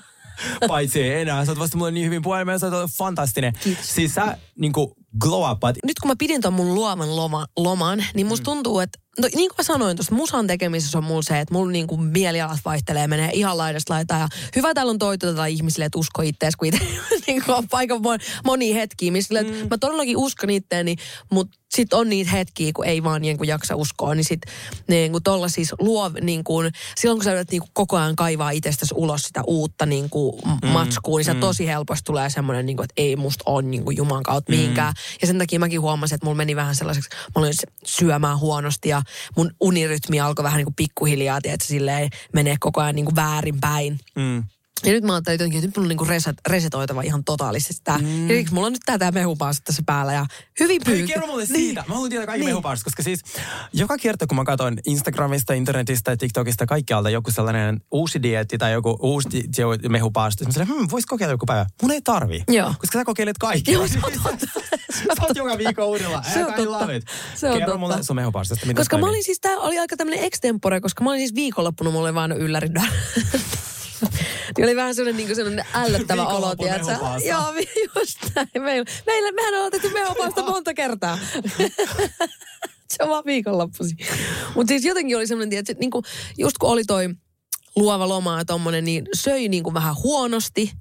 Paitsi ei enää. Sä oot vasta mulle niin hyvin puhelimeen, sä oot fantastinen. Kiitos. Siis sä niinku glow upat. nyt kun mä pidin ton mun luovan loma, loman, niin musta tuntuu, että no, niin kuin mä sanoin tuosta, musan tekemisessä on mulla se, että mulla niin kuin mielialat vaihtelee, menee ihan laidasta laitaan. Ja hyvä täällä on toitoteta ihmisille, että usko ittees, kun itse niin kuin on paikka mon, monia hetkiä, missä mm. mä todellakin uskon itteeni, mutta sitten on niitä hetkiä, kun ei vaan niin kuin jaksa uskoa, niin sitten niin kuin tolla siis luo, niin kuin, silloin kun sä yrität niin kuin koko ajan kaivaa itsestäsi ulos sitä uutta niin kuin mm. matskua, niin se mm. tosi helposti tulee semmoinen, niin kuin, että ei musta on niin kuin Juman kautta mihinkään. Ja sen takia mäkin huomasin, että mulla meni vähän sellaiseksi, mä olin syömään huonosti ja mun unirytmi alkoi vähän niin kuin pikkuhiljaa, tiedätkö, silleen menee koko ajan niin kuin väärinpäin. Mm. Ja nyt mä ajattelin jotenkin, että nyt mulla on niinku reset, resetoitava ihan totaalisesti tää. Mm. Ja mulla on nyt tää, tää mehupaas tässä päällä ja hyvin Hei, pyykkä. kerro mulle Niin. siitä. Mä haluan tietää kaikki Niin. niin. mehuparsista, koska siis joka kerta, kun mä katson Instagramista, internetistä ja TikTokista kaikkialta joku sellainen uusi dieetti tai joku uusi di- mehuparsista, mä sanoin, hmm, vois kokeilla joku päivä. Mun ei tarvi, Joo. koska sä kokeilet kaikki. Joo, se on totta. Sä oot joka viikko uudella. Se on totta. love it. Se on Kerro totta. mulle sun mehuparsista. Miten Koska mä olin siis, tää oli aika tämmönen extempore, koska mä olin siis viikonloppuna, mulla oli vaan ylläri Niin oli vähän sellainen, niin kuin sellainen ällöttävä olo, tiedätkö? Joo, just näin. Meillä, meillä, mehän on otettu mehupalsta monta kertaa. se on vaan viikonloppusi. Mutta siis jotenkin oli sellainen, että niin kuin, just kun oli toi luova loma ja tommonen, niin söi niin kuin vähän huonosti.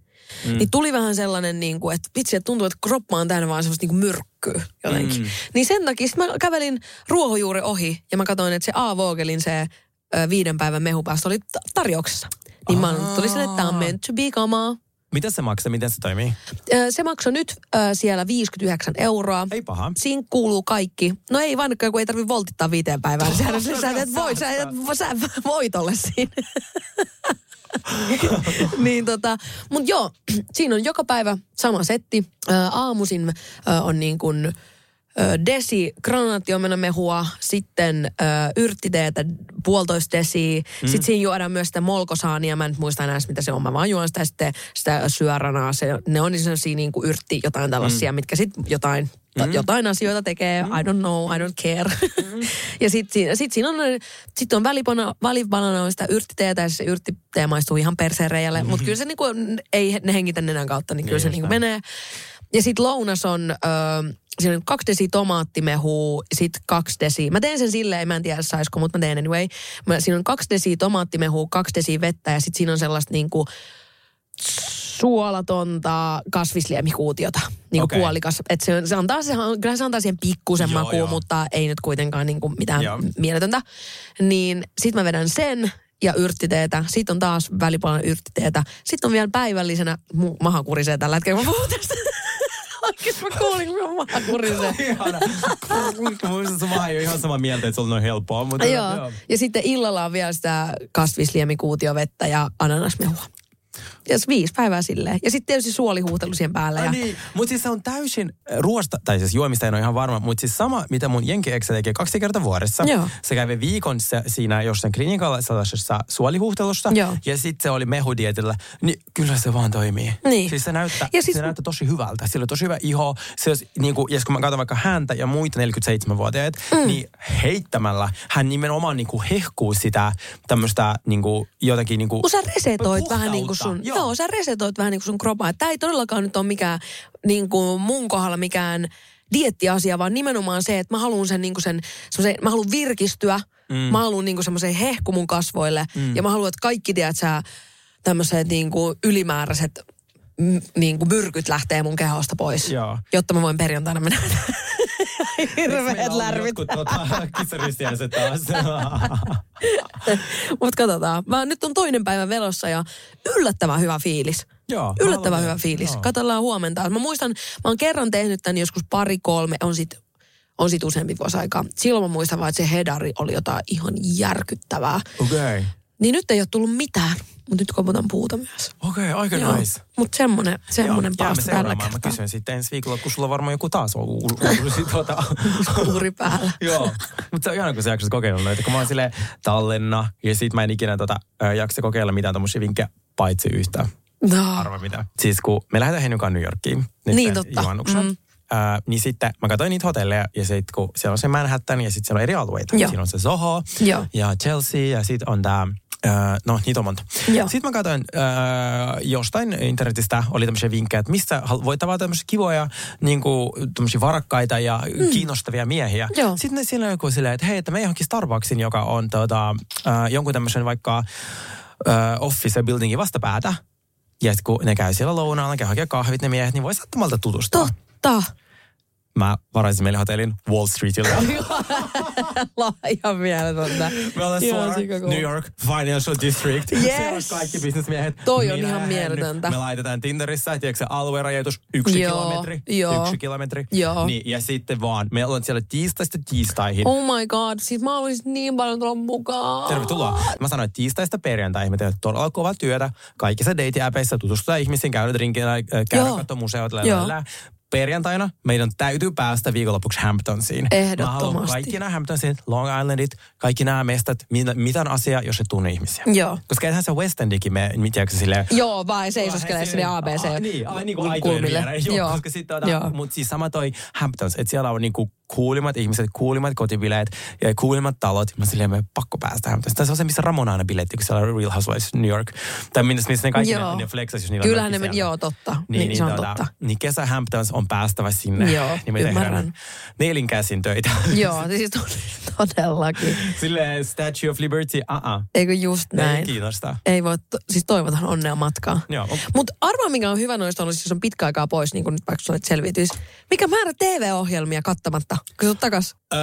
Mm. Niin tuli vähän sellainen, niin kuin, että vitsi, että tuntuu, että kroppa on täynnä vaan semmoista niin myrkkyä jotenkin. Mm. Niin sen takia mä kävelin ruohonjuuri ohi ja mä katsoin, että se A. Vogelin se viiden päivän mehupäästö oli ta- tarjouksessa. Niin mä tuli sille, että tämä on meant to be kamaa. Mitä se maksaa? Miten se toimii? Se maksoi nyt ö, siellä 59 euroa. Ei paha. Siinä kuuluu kaikki. No ei vaan, kun ei tarvitse voltittaa viiteen päivään. Sehän, sä, sä, et voi, sä, et, sä voit olla siinä. niin tota, mut joo, siinä on joka päivä sama setti. Aamuisin on niin kuin desi granaattiomenamehua, sitten ö, yrttiteetä puolitoista desiä. Mm. Sitten siinä juodaan myös sitä molkosaania, mä en muista enää, mitä se on, mä vaan juon sitä, sitten sitä syöranaa. Se, ne on niin sellaisia niin kuin yrtti, jotain tällaisia, mm. mitkä sitten jotain Mm. Jotain asioita tekee, I don't know, I don't care. Mm. ja sitten siinä, sit siinä on, sit on välipana, välipanana on sitä yrttiteetä ja se yrttitee maistuu ihan persereijälle. Mm. Mutta kyllä se niinku, ei ne hengitä nenän kautta, niin kyllä se niinku menee. Ja sitten lounas on, ö, siinä on kaksi desi tomaattimehua, sitten kaksi desi. Mä teen sen silleen, mä en tiedä saisiko, mutta mä teen anyway. Mä, siinä on kaksi desi tomaattimehua, kaksi desi vettä ja sitten siinä on sellaista niinku suolatonta kasvisliemikuutiota, niin kuin puolikas. Että se, se antaa, se, kyllä se antaa siihen pikkusen Joo, makuun, joo. mutta ei nyt kuitenkaan niin kuin mitään Joo. mieletöntä. Niin sit mä vedän sen ja yrttiteetä. Sitten on taas välipuolella yrttiteetä. Sitten on vielä päivällisenä mu- maha kurisee tällä hetkellä. Mä puhun tästä. Oikeesti mä kuulin, kun mun maha kurisee. Ihana. Muistan, sun vaan ei ole ihan samaa mieltä, että se on noin helppoa. Mutta Joo. Ja sitten illalla on vielä sitä kasvisliemikuutiovettä ja ananasmehua. Ja s- viisi päivää silleen. Ja sitten tietysti suolihuutelu siihen päälle. Ah, Ja... niin. Mutta siis se on täysin ruoasta, tai siis juomista en ole ihan varma, mutta siis sama, mitä mun jenkieksä tekee kaksi kertaa vuodessa. Joo. Se kävi viikon se, siinä jossain klinikalla sellaisessa suolihuhtelussa, Joo. ja sitten se oli mehudietillä. Niin kyllä se vaan toimii. Niin. Siis se näyttää, Ja siis- se näyttää tosi hyvältä. Sillä on tosi hyvä iho. Se olisi, niin kuin, ja kun mä katson vaikka häntä ja muita 47-vuotiaita, mm. niin heittämällä hän nimenomaan niin kuin hehkuu sitä tämmöistä niin kuin, jotenkin niin kuin, Kun sä resetoit vähän niin kuin. Sun, joo. joo, sä resetoit vähän niin kuin sun kropaa. Tämä ei todellakaan nyt ole mikään niin kuin mun kohdalla mikään diettiasia, vaan nimenomaan se, että mä haluan sen, niin sen mä haluan virkistyä, mm. mä haluan niin semmoisen hehku mun kasvoille mm. ja mä haluan, että kaikki tiedät sä tämmöiset niin kuin ylimääräiset m- niin kuin myrkyt lähtee mun kehosta pois, Joo. jotta mä voin perjantaina mennä. Hirveet lärvit. Jotkut tota, taas. Mutta katsotaan. Mä nyt on toinen päivä velossa ja yllättävän hyvä fiilis. Joo, Yllättävän hyvä fiilis. joo. Katsellaan huomenta. Mä muistan, mä oon kerran tehnyt tän joskus pari, kolme, on sit, on sit useampi vuosi aikaa. Silloin mä muistan vaan, että se hedari oli jotain ihan järkyttävää. Okei. Okay. Niin nyt ei ole tullut mitään, mutta nyt koputan puuta myös. Okei, okay, aika Joo. nice. Mutta semmonen, semmonen paasta tällä seuraamaan. Mä kertaa. kysyn sitten ensi viikolla, kun sulla varmaan joku taas on u- u- uusi tuota. Kuuri päällä. Joo, mutta se on ihana, kun sä jaksat kokeilla noita. Kun mä oon silleen tallenna ja sit mä en ikinä tota, jaksa kokeilla mitään tommosia vinkkejä, paitsi yhtä. No. Arva mitä. Siis kun me lähdetään Hennukaan New Yorkiin. Nyt Niin, totta. Mm. Mm. Äh, niin sitten mä katsoin niitä hotelleja ja sitten kun siellä on se Manhattan ja sitten siellä on eri alueita. Joo. Siinä on se Soho Joo. ja Chelsea ja sitten on tämä, no niitä on monta. Joo. Sitten mä katsoin äh, jostain internetistä, oli tämmöisiä vinkkejä, että mistä hal- voi tavata tämmöisiä kivoja, niin kuin tämmöisiä varakkaita ja mm. kiinnostavia miehiä. Joo. Sitten ne- siellä on joku silleen, että hei, että me johonkin Starbucksin, joka on tota, äh, jonkun tämmöisen vaikka äh, office buildingin vastapäätä. Ja sit kun ne käy siellä lounaalla, käy hakea kahvit ne miehet, niin voi sattumalta tutustua. Totta. Mä varaisin meille hotellin Wall Streetillä. Ihan mieletöntä. Me ollaan suoraan. New York Financial District. Yes. Siellä on kaikki bisnesmiehet. Toi on Minä ihan mieletöntä. Me laitetaan Tinderissä, tiedätkö se aluerajoitus, yksi Joo, kilometri. joo. Yksi kilometri. Joo. Niin, ja sitten vaan, me ollaan siellä tiistaista tiistaihin. Oh my god, siis mä olisin niin paljon tulla mukaan. Tervetuloa. Mä sanoin, että tiistaista perjantaihin me teemme todella kovaa työtä. Kaikissa dating-äpeissä tutustutaan ihmisiin, drinkillä, äh, käydä Joo. katsomaan museot, Joo. lälälä. Perjantaina meidän täytyy päästä viikonlopuksi Hamptonsiin. Mä haluan Ehdottomasti. kaikki nämä Hamptonsin, Long Islandit, kaikki nämä mestat, mitä, mitä on asia, jos et tunne ihmisiä. Joo. Koska eihän se West Endikin me, tiedätkö silleen, Joo, vai seisoskelee sinne ABC Ah, niin, ai, niin kuin aitojen viereen. Joo, Joo. koska sitten tota, mutta siis sama toi Hamptons, että siellä on niinku kuulimmat ihmiset, kuulimmat kotibileet ja kuulimmat talot. Mä silleen, me pakko päästä. Tai se on se, missä Ramona aina biletti, kun siellä on Real Housewives New York. Tai missä, missä ne kaikki Joo. ne, ne flexas, jos niillä Kyllähän on ne, siellä. joo, totta. Niin, Niin, niin, se on tota, totta. niin kesä Hamptons on päästävä sinne. Joo, niin me ymmärrän. Nelinkäsin töitä. Joo, siis todellakin. Silleen Statue of Liberty, uh-uh. Eikö just Ei näin? kiinnosta. Ei voi, to, siis toivotan onnea matkaa. Joo. Mutta arvaa, mikä on hyvä noista olisi, jos on pitkä aikaa pois, niin kuin nyt vaikka sulle selviytyisi. Mikä määrä TV-ohjelmia kattamatta? Kysy takas. Öö,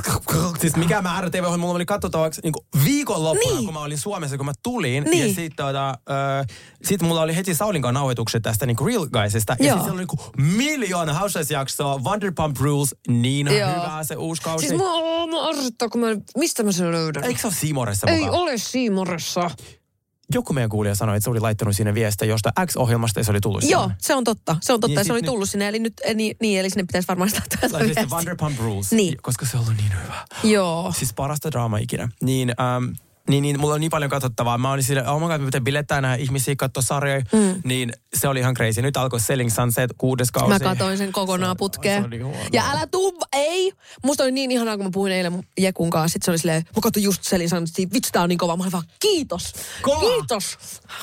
siis mikä määrä tv mulla oli katsottavaksi niin viikonloppuna, Niin. kun mä olin Suomessa, kun mä tulin. Niin. Ja sitten tota, öö, sit mulla oli heti Saulin kanssa nauhoitukset tästä niin Real Guysista. Ja Joo. sitten siellä oli niin miljoona Housewives-jaksoa, Vanderpump Rules, niin Joo. hyvä se uusi kausi. Siis mua, mua arvittaa, kun mä, mistä mä sen löydän? Eikö se ole Siimoressa Ei mukaan? ole Siimoressa. Joku meidän kuulija sanoi, että se oli laittanut sinne viestiä jostain X-ohjelmasta ja se oli tullut Joo, sinne. se on totta. Se on totta. Niin se oli nyt- tullut sinne. Eli nyt, niin, niin eli sinne pitäisi varmaan sitä täältä Laittiin viestiä. Vanderpump Rules, Niin. koska se on ollut niin hyvä. Joo. Siis parasta draamaa ikinä. Niin, ähm, niin, niin, mulla on niin paljon katsottavaa. Mä olin silleen, oh my god, pitää bilettää nähdä ihmisiä katsoa sarjoja. Mm. Niin se oli ihan crazy. Nyt alkoi Selling Sunset, kuudes kausi. Mä katoin sen kokonaan putkeen. se huono. Ja älä tuu, ei. Musta oli niin ihanaa, kun mä puhuin eilen Jekun kanssa. Sitten se oli silleen, mä katsoin just Selin sanoa, että vitsi tää on niin kova. Mä olin vaan, kiitos. Kova. Kiitos.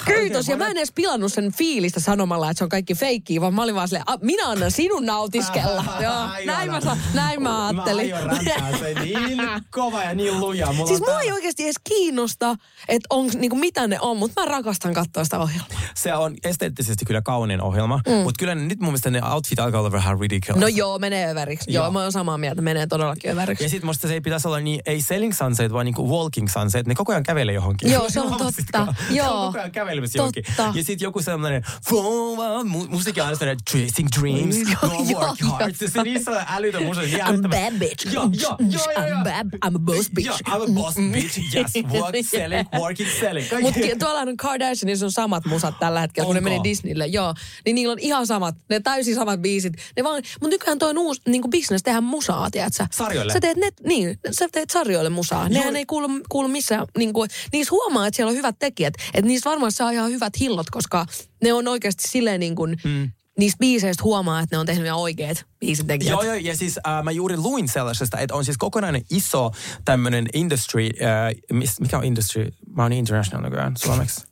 Kiitos. Ja mä en edes pilannut sen fiilistä sanomalla, että se on kaikki feikkiä, vaan mä olin vaan silleen, "A, minä annan sinun nautiskella. Joo, näin mä, näin mä ajattelin. Mä aion räntää se niin kova ja niin luja. Mulla Siis mua ei oikeasti edes kiinnosta, että on, niinku, mitä ne on, mutta mä rakastan katsoa sitä ohjelmaa. Se on esteettisesti kyllä kaunein ohjelma, mm. mutta kyllä nyt mun mielestä ne outfit alkaa olla vähän ridiculous. No joo, menee överiksi. Joo, Joo. mä oon samaa mieltä, menee todellakin överiksi. Ja sitten musta se ei pitäisi olla niin, ei selling sunset, vaan niinku walking sunset. Ne koko ajan kävelee johonkin. Joo, se on totta. Joo. on koko ajan kävelemässä johonkin. Ja sitten joku sellainen, mu- musiikki on aina sellainen, chasing dreams, go work hard. Se, niin sellainen älytön. Niin I'm bad bitch. Joo, joo, joo, joo. I'm bad. I'm a boss bitch. I'm a boss bitch. Yes, work, selling, working, selling. Mutta tuolla on Kardashianissa on samat musat tällä hetkellä, kun ne Onko? meni Disneylle. Joo, niin niillä on ihan samat, ne täysin samat biisit. Ne vaan, mutta nykyään toi on uusi niin business tehdä musaa, tiedätkö? Sarjoille? Sä teet, net, niin, sä teet sarjoille musaa. Nehän ei kuulu, kuulu missään, niin kuin, niissä huomaa, että siellä on hyvät tekijät. Että niistä varmaan saa ihan hyvät hillot, koska ne on oikeasti silleen niin kuin, mm. niistä biiseistä huomaa, että ne on tehnyt ihan oikeat biisintekijät. Joo, joo, ja siis äh, mä juuri luin sellaisesta, että on siis kokonainen iso tämmöinen industry, äh, mis, mikä on industry? Mä oon international nykyään suomeksi.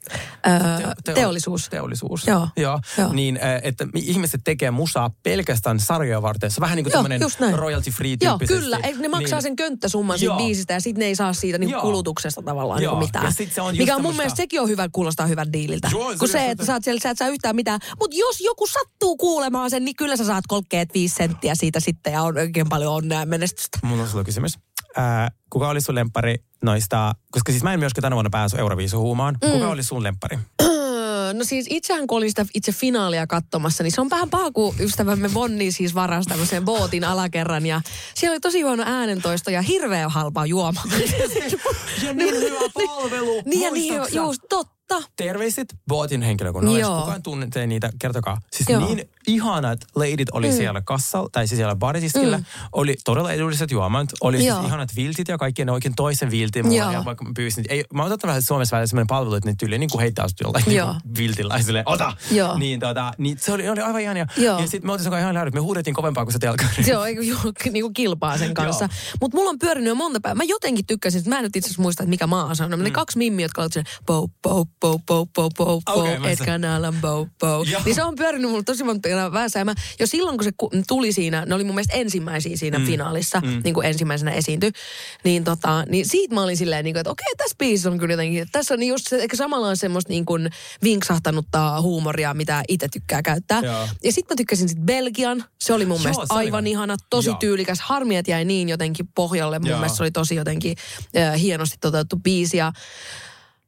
Öö, Teo- teollisuus. Teollisuus. Joo, Joo. joo. Niin, äh, että mi- ihmiset tekee musaa pelkästään sarjoja varten. Se on vähän niin kuin tämmöinen royalty free Joo, kyllä. Ei, ne maksaa niin. sen könttäsumman siitä biisistä ja sitten ne ei saa siitä Joo. kulutuksesta tavallaan Joo, niinku mitään. ja sit se on Mikä on mun mielestä sekin on hyvä, kuulostaa hyvän diililtä. Joo, se Kun se, just- että sä, oot siellä, sä et saa yhtään mitään. Mutta jos joku sattuu kuulemaan sen, niin kyllä sä saat 35 senttiä siitä sitten ja on oikein paljon onnea ja menestystä. Mulla on sulla kysymys. Äh, kuka oli sun lempari noista, koska siis mä en myöskään tänä vuonna päässyt Euroviisuhuumaan. Mm. Kuka oli sun lempari? No siis itsehän kun olin sitä itse finaalia katsomassa, niin se on vähän paha, kun ystävämme Vonni siis varasi tämmöisen bootin alakerran. Ja siellä oli tosi huono äänentoisto ja hirveän halpaa juomaa. Ja niin hyvä palvelu. niin ja niin, just totta. Terveiset bootin henkilökunnalle, jos Joo. kukaan tunnette niitä, kertokaa. Siis Joo. niin ihanat leidit oli mm. siellä kassalla, tai siis siellä baritiskillä. Mm. Oli todella edulliset juomat, oli siis Joo. ihanat viltit ja kaikki ne oikein toisen viltin mulle. Joo. Ja vaikka mä pyysin, ei, mä oon ottanut vähän Suomessa välillä sellainen palvelu, että ne tyyli niin kuin heittää sut jollain niin Joo. kuin viltillä ja silleen, ota! Joo. Niin, tota, niin se oli, oli aivan ihania. Joo. Ja sitten me oltiin ihan lähdöt, me huudettiin kovempaa kuin se telkkari. Se on niinku, niinku kilpaa sen kanssa. Mutta mulla on pyörinyt jo monta päivää. Mä jotenkin tykkäsin, että mä en nyt itse asiassa muista, että mikä maa on. Mm. Ne kaksi mimmiä, jotka olivat sen bow, bow, bow, bow, bow, bow, bow, mä etkä näällä bow, bow. Niin se on pyörinyt mulla tosi monta väessä. Ja mä, jo silloin, kun se tuli siinä, ne oli mun mielestä ensimmäisiä siinä mm. finaalissa, mm. niin kuin ensimmäisenä esiintyi. Niin, tota, niin siitä mä olin silleen, niin kuin, että okei, tässä biisissä on kyllä jotenkin, tässä on just se, ehkä samalla on semmoista niin kuin vinksahtanutta huumoria, mitä itse tykkää käyttää. Joo. Ja sitten mä tykkäsin sit Belgian. Se oli mun Joo, mielestä oli aivan hyvä. ihana, tosi Joo. tyylikäs. Harmi, että jäi niin jotenkin pohjalle. Mun Joo. mielestä se oli tosi jotenkin äh, hienosti toteutettu biisi. Ja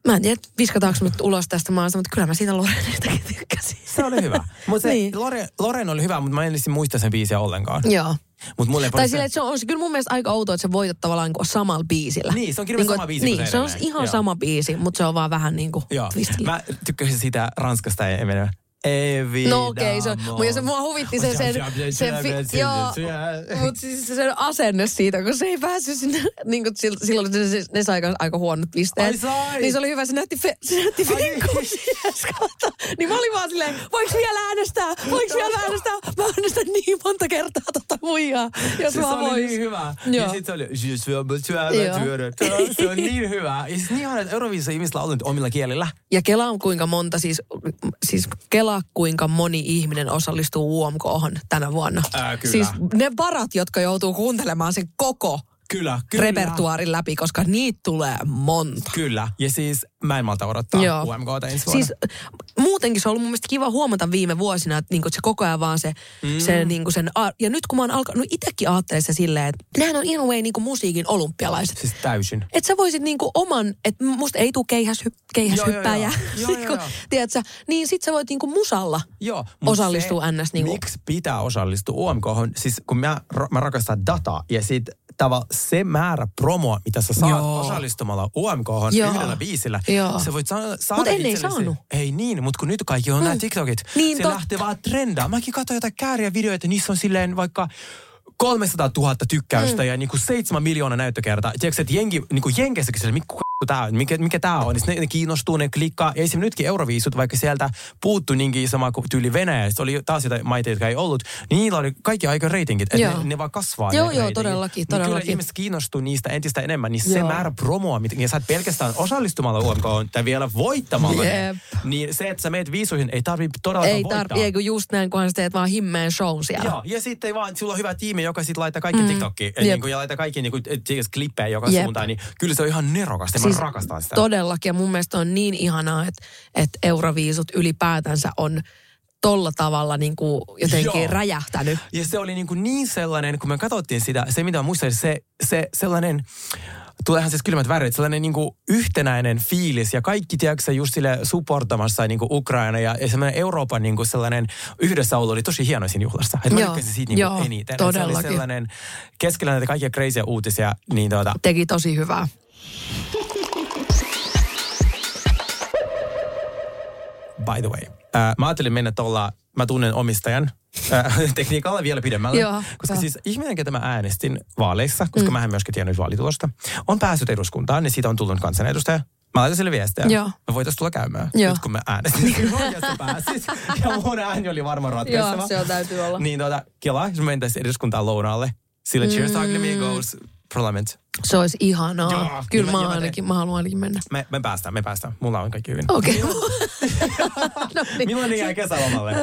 mä en tiedä, viskataanko mut ulos tästä maasta, mutta kyllä mä siitä Lorenistakin tykkäsin. Se oli hyvä. Mutta Niin. niin. Loren, Loren oli hyvä, mutta mä en muista sen biisiä ollenkaan. Joo. Mut mulle Tai silleen, että se on, on se kyllä mun mielestä aika outoa, että sä voitat tavallaan niin kuin samalla biisillä. Niin, se on kirjoittanut sama että- biisi kuin Niin, se se on ihan Joo. sama biisi, mutta se on vaan vähän niin kuin Joo. twistillä. Mä tykkäsin siitä Ranskasta ja mene. Evi No okei, okay, se, mutta ja se mua huvitti se sen, sen fi, joo, mutta siis se sen asenne siitä, kun se ei päässyt sinne, niin kuin silloin se, se, ne sai aika, huonot pisteet. Ai sai. Niin se oli hyvä, se näytti, fe, se näytti finkusieskalta. Niin mä olin vaan silleen, voiko vielä äänestää, voiko vielä äänestää? Mä äänestän niin monta kertaa muijaa, jos Siis mä se oli niin hyvä. Joo. Ja sit se oli, je Se on niin hyvä. Ja siis niin ihana, että Euroviisissa ihmiset laulaa omilla kielillä. Ja kelaa kuinka monta siis, siis kelaa kuinka moni ihminen osallistuu UMKhon tänä vuonna. Ää, kyllä. Siis ne varat, jotka joutuu kuuntelemaan sen koko Kyllä, kyllä. repertuaarin läpi, koska niitä tulee monta. Kyllä. Ja siis mä en malta odottaa Joo. UMKta ensi vuonna. Siis muutenkin se on ollut mun mielestä kiva huomata viime vuosina, että, niinku, että se koko ajan vaan se, mm. se niinku sen, ja nyt kun mä oon alkanut, itsekin ajattelen se silleen, että nehän on in a way niinku musiikin olympialaiset. Siis täysin. Että sä voisit niinku oman, että musta ei tule keihäs, keihäshyppääjä. Joo, joo, joo. Joo, joo, joo. Tiedätkö, niin sit sä voit niinku musalla Joo. osallistua se, ns. Niinku. Miksi pitää osallistua UMKhon? Siis kun mä, mä rakastan dataa ja sit tava, se määrä promoa, mitä sä saat Joo. osallistumalla Joo. yhdellä biisillä. Joo. Sä voit saada, saada Mut ennen ei saanut. Ei niin, mutta kun nyt kaikki on mm. nämä TikTokit. Niin, se totta. lähtee vaan trendaa. Mäkin katsoin jotain kääriä videoita, niissä on silleen vaikka 300 000 tykkäystä mm. ja niinku 7 miljoonaa näyttökertaa. Tiedätkö, että jengi, niinku Jenkeissäkin sille, mikä tää on, mikä, mikä tää on, niin ne, ne kiinnostuu, ne klikkaa. Ja esimerkiksi nytkin Euroviisut, vaikka sieltä puuttu niinkin sama kuin tyyli Venäjä, se oli taas jotain maita, jotka ei ollut, niin niillä oli kaikki aika reitingit, että ne, ne, vaan kasvaa. Joo, ne joo, reitingit. todellakin, Niin kyllä todellakin. ihmiset kiinnostuu niistä entistä enemmän, niin se Joo. määrä promoa, mitä, ja sä et pelkästään osallistumalla UMK tai vielä voittamalla. Jep. Niin se, että sä meet viisuihin, ei tarvitse todellakaan Ei voittaa. tarvi, ei kun just näin, kunhan sä teet vaan himmeen shown siellä. Joo, ja sitten vaan, sulla on hyvä tiimi, joka sitten laittaa kaikki mm. TikTokkiin Jep. niin kuin, ja laittaa kaikki niin kuin, klippejä joka Jep. suuntaan, niin kyllä se on ihan nerokasta, siis, mä rakastan sitä. Todellakin, ja mun mielestä on niin ihanaa, että, että Euroviisut ylipäätänsä on tolla tavalla niin kuin jotenkin Joo. räjähtänyt. Ja se oli niin, kuin niin sellainen, kun me katsottiin sitä, se mitä mä muistan, se, se sellainen, tuleehan siis kylmät värit, sellainen niin kuin yhtenäinen fiilis ja kaikki, tiedätkö, just sille supportamassa niin kuin Ukraina ja, ja semmoinen Euroopan niin kuin sellainen yhdessäolo oli tosi hieno siinä juhlassa. Että mä Joo. tykkäsin siitä niin Joo, kuin eniten. Että Se oli todellakin. sellainen, keskellä näitä kaikkia crazyä uutisia, niin tuota, Teki tosi hyvää. by the way. Äh, mä ajattelin mennä tuolla, mä tunnen omistajan äh, tekniikalla vielä pidemmälle. Joo, koska joo. siis ihminen, ketä mä äänestin vaaleissa, koska mm. mä en myöskään tiennyt vaalitulosta, on päässyt eduskuntaan, niin siitä on tullut kansanedustaja. Mä laitan sille viestiä. Joo. Me voitaisiin tulla käymään. Joo. Nyt kun mä äänestin, niin oikeasti. Ja mun ääni oli varmaan ratkaiseva. Joo, se on täytyy olla. Niin tuota, Kela, jos me mentäisiin eduskuntaan lounaalle, sille cheers to Ugly Me Goes Parliament. Se olisi ihanaa. Joo, Kyllä ja mä, mä- ja ainakin, mä haluan ainakin mennä. Me, me päästään, me päästään. Mulla on kaikki hyvin. Okei. Okay. no niin. Milloin jää kesälomalle?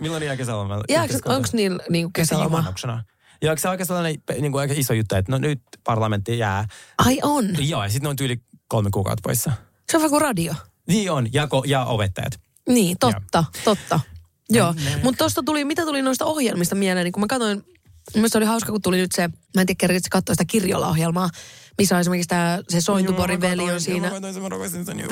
Milloin jää kesälomalle? Jääkö, onko niillä niinku kesäloma? Ja onko se aika sellainen niin kuin aika iso juttu, että no nyt parlamentti jää. Ai on. Joo, ja sitten on tyyli kolme kuukautta poissa. Se on kuin radio. Niin on, ja, ko, ja opettajat. Niin, totta, totta. Joo, mutta tuosta tuli, mitä tuli noista ohjelmista mieleen, niin kun mä katsoin, Mielestäni oli hauska, kun tuli nyt se, mä en tiedä, kerran katsoa sitä Kirjola-ohjelmaa, missä on esimerkiksi tää, se Sointuborin veli on siinä.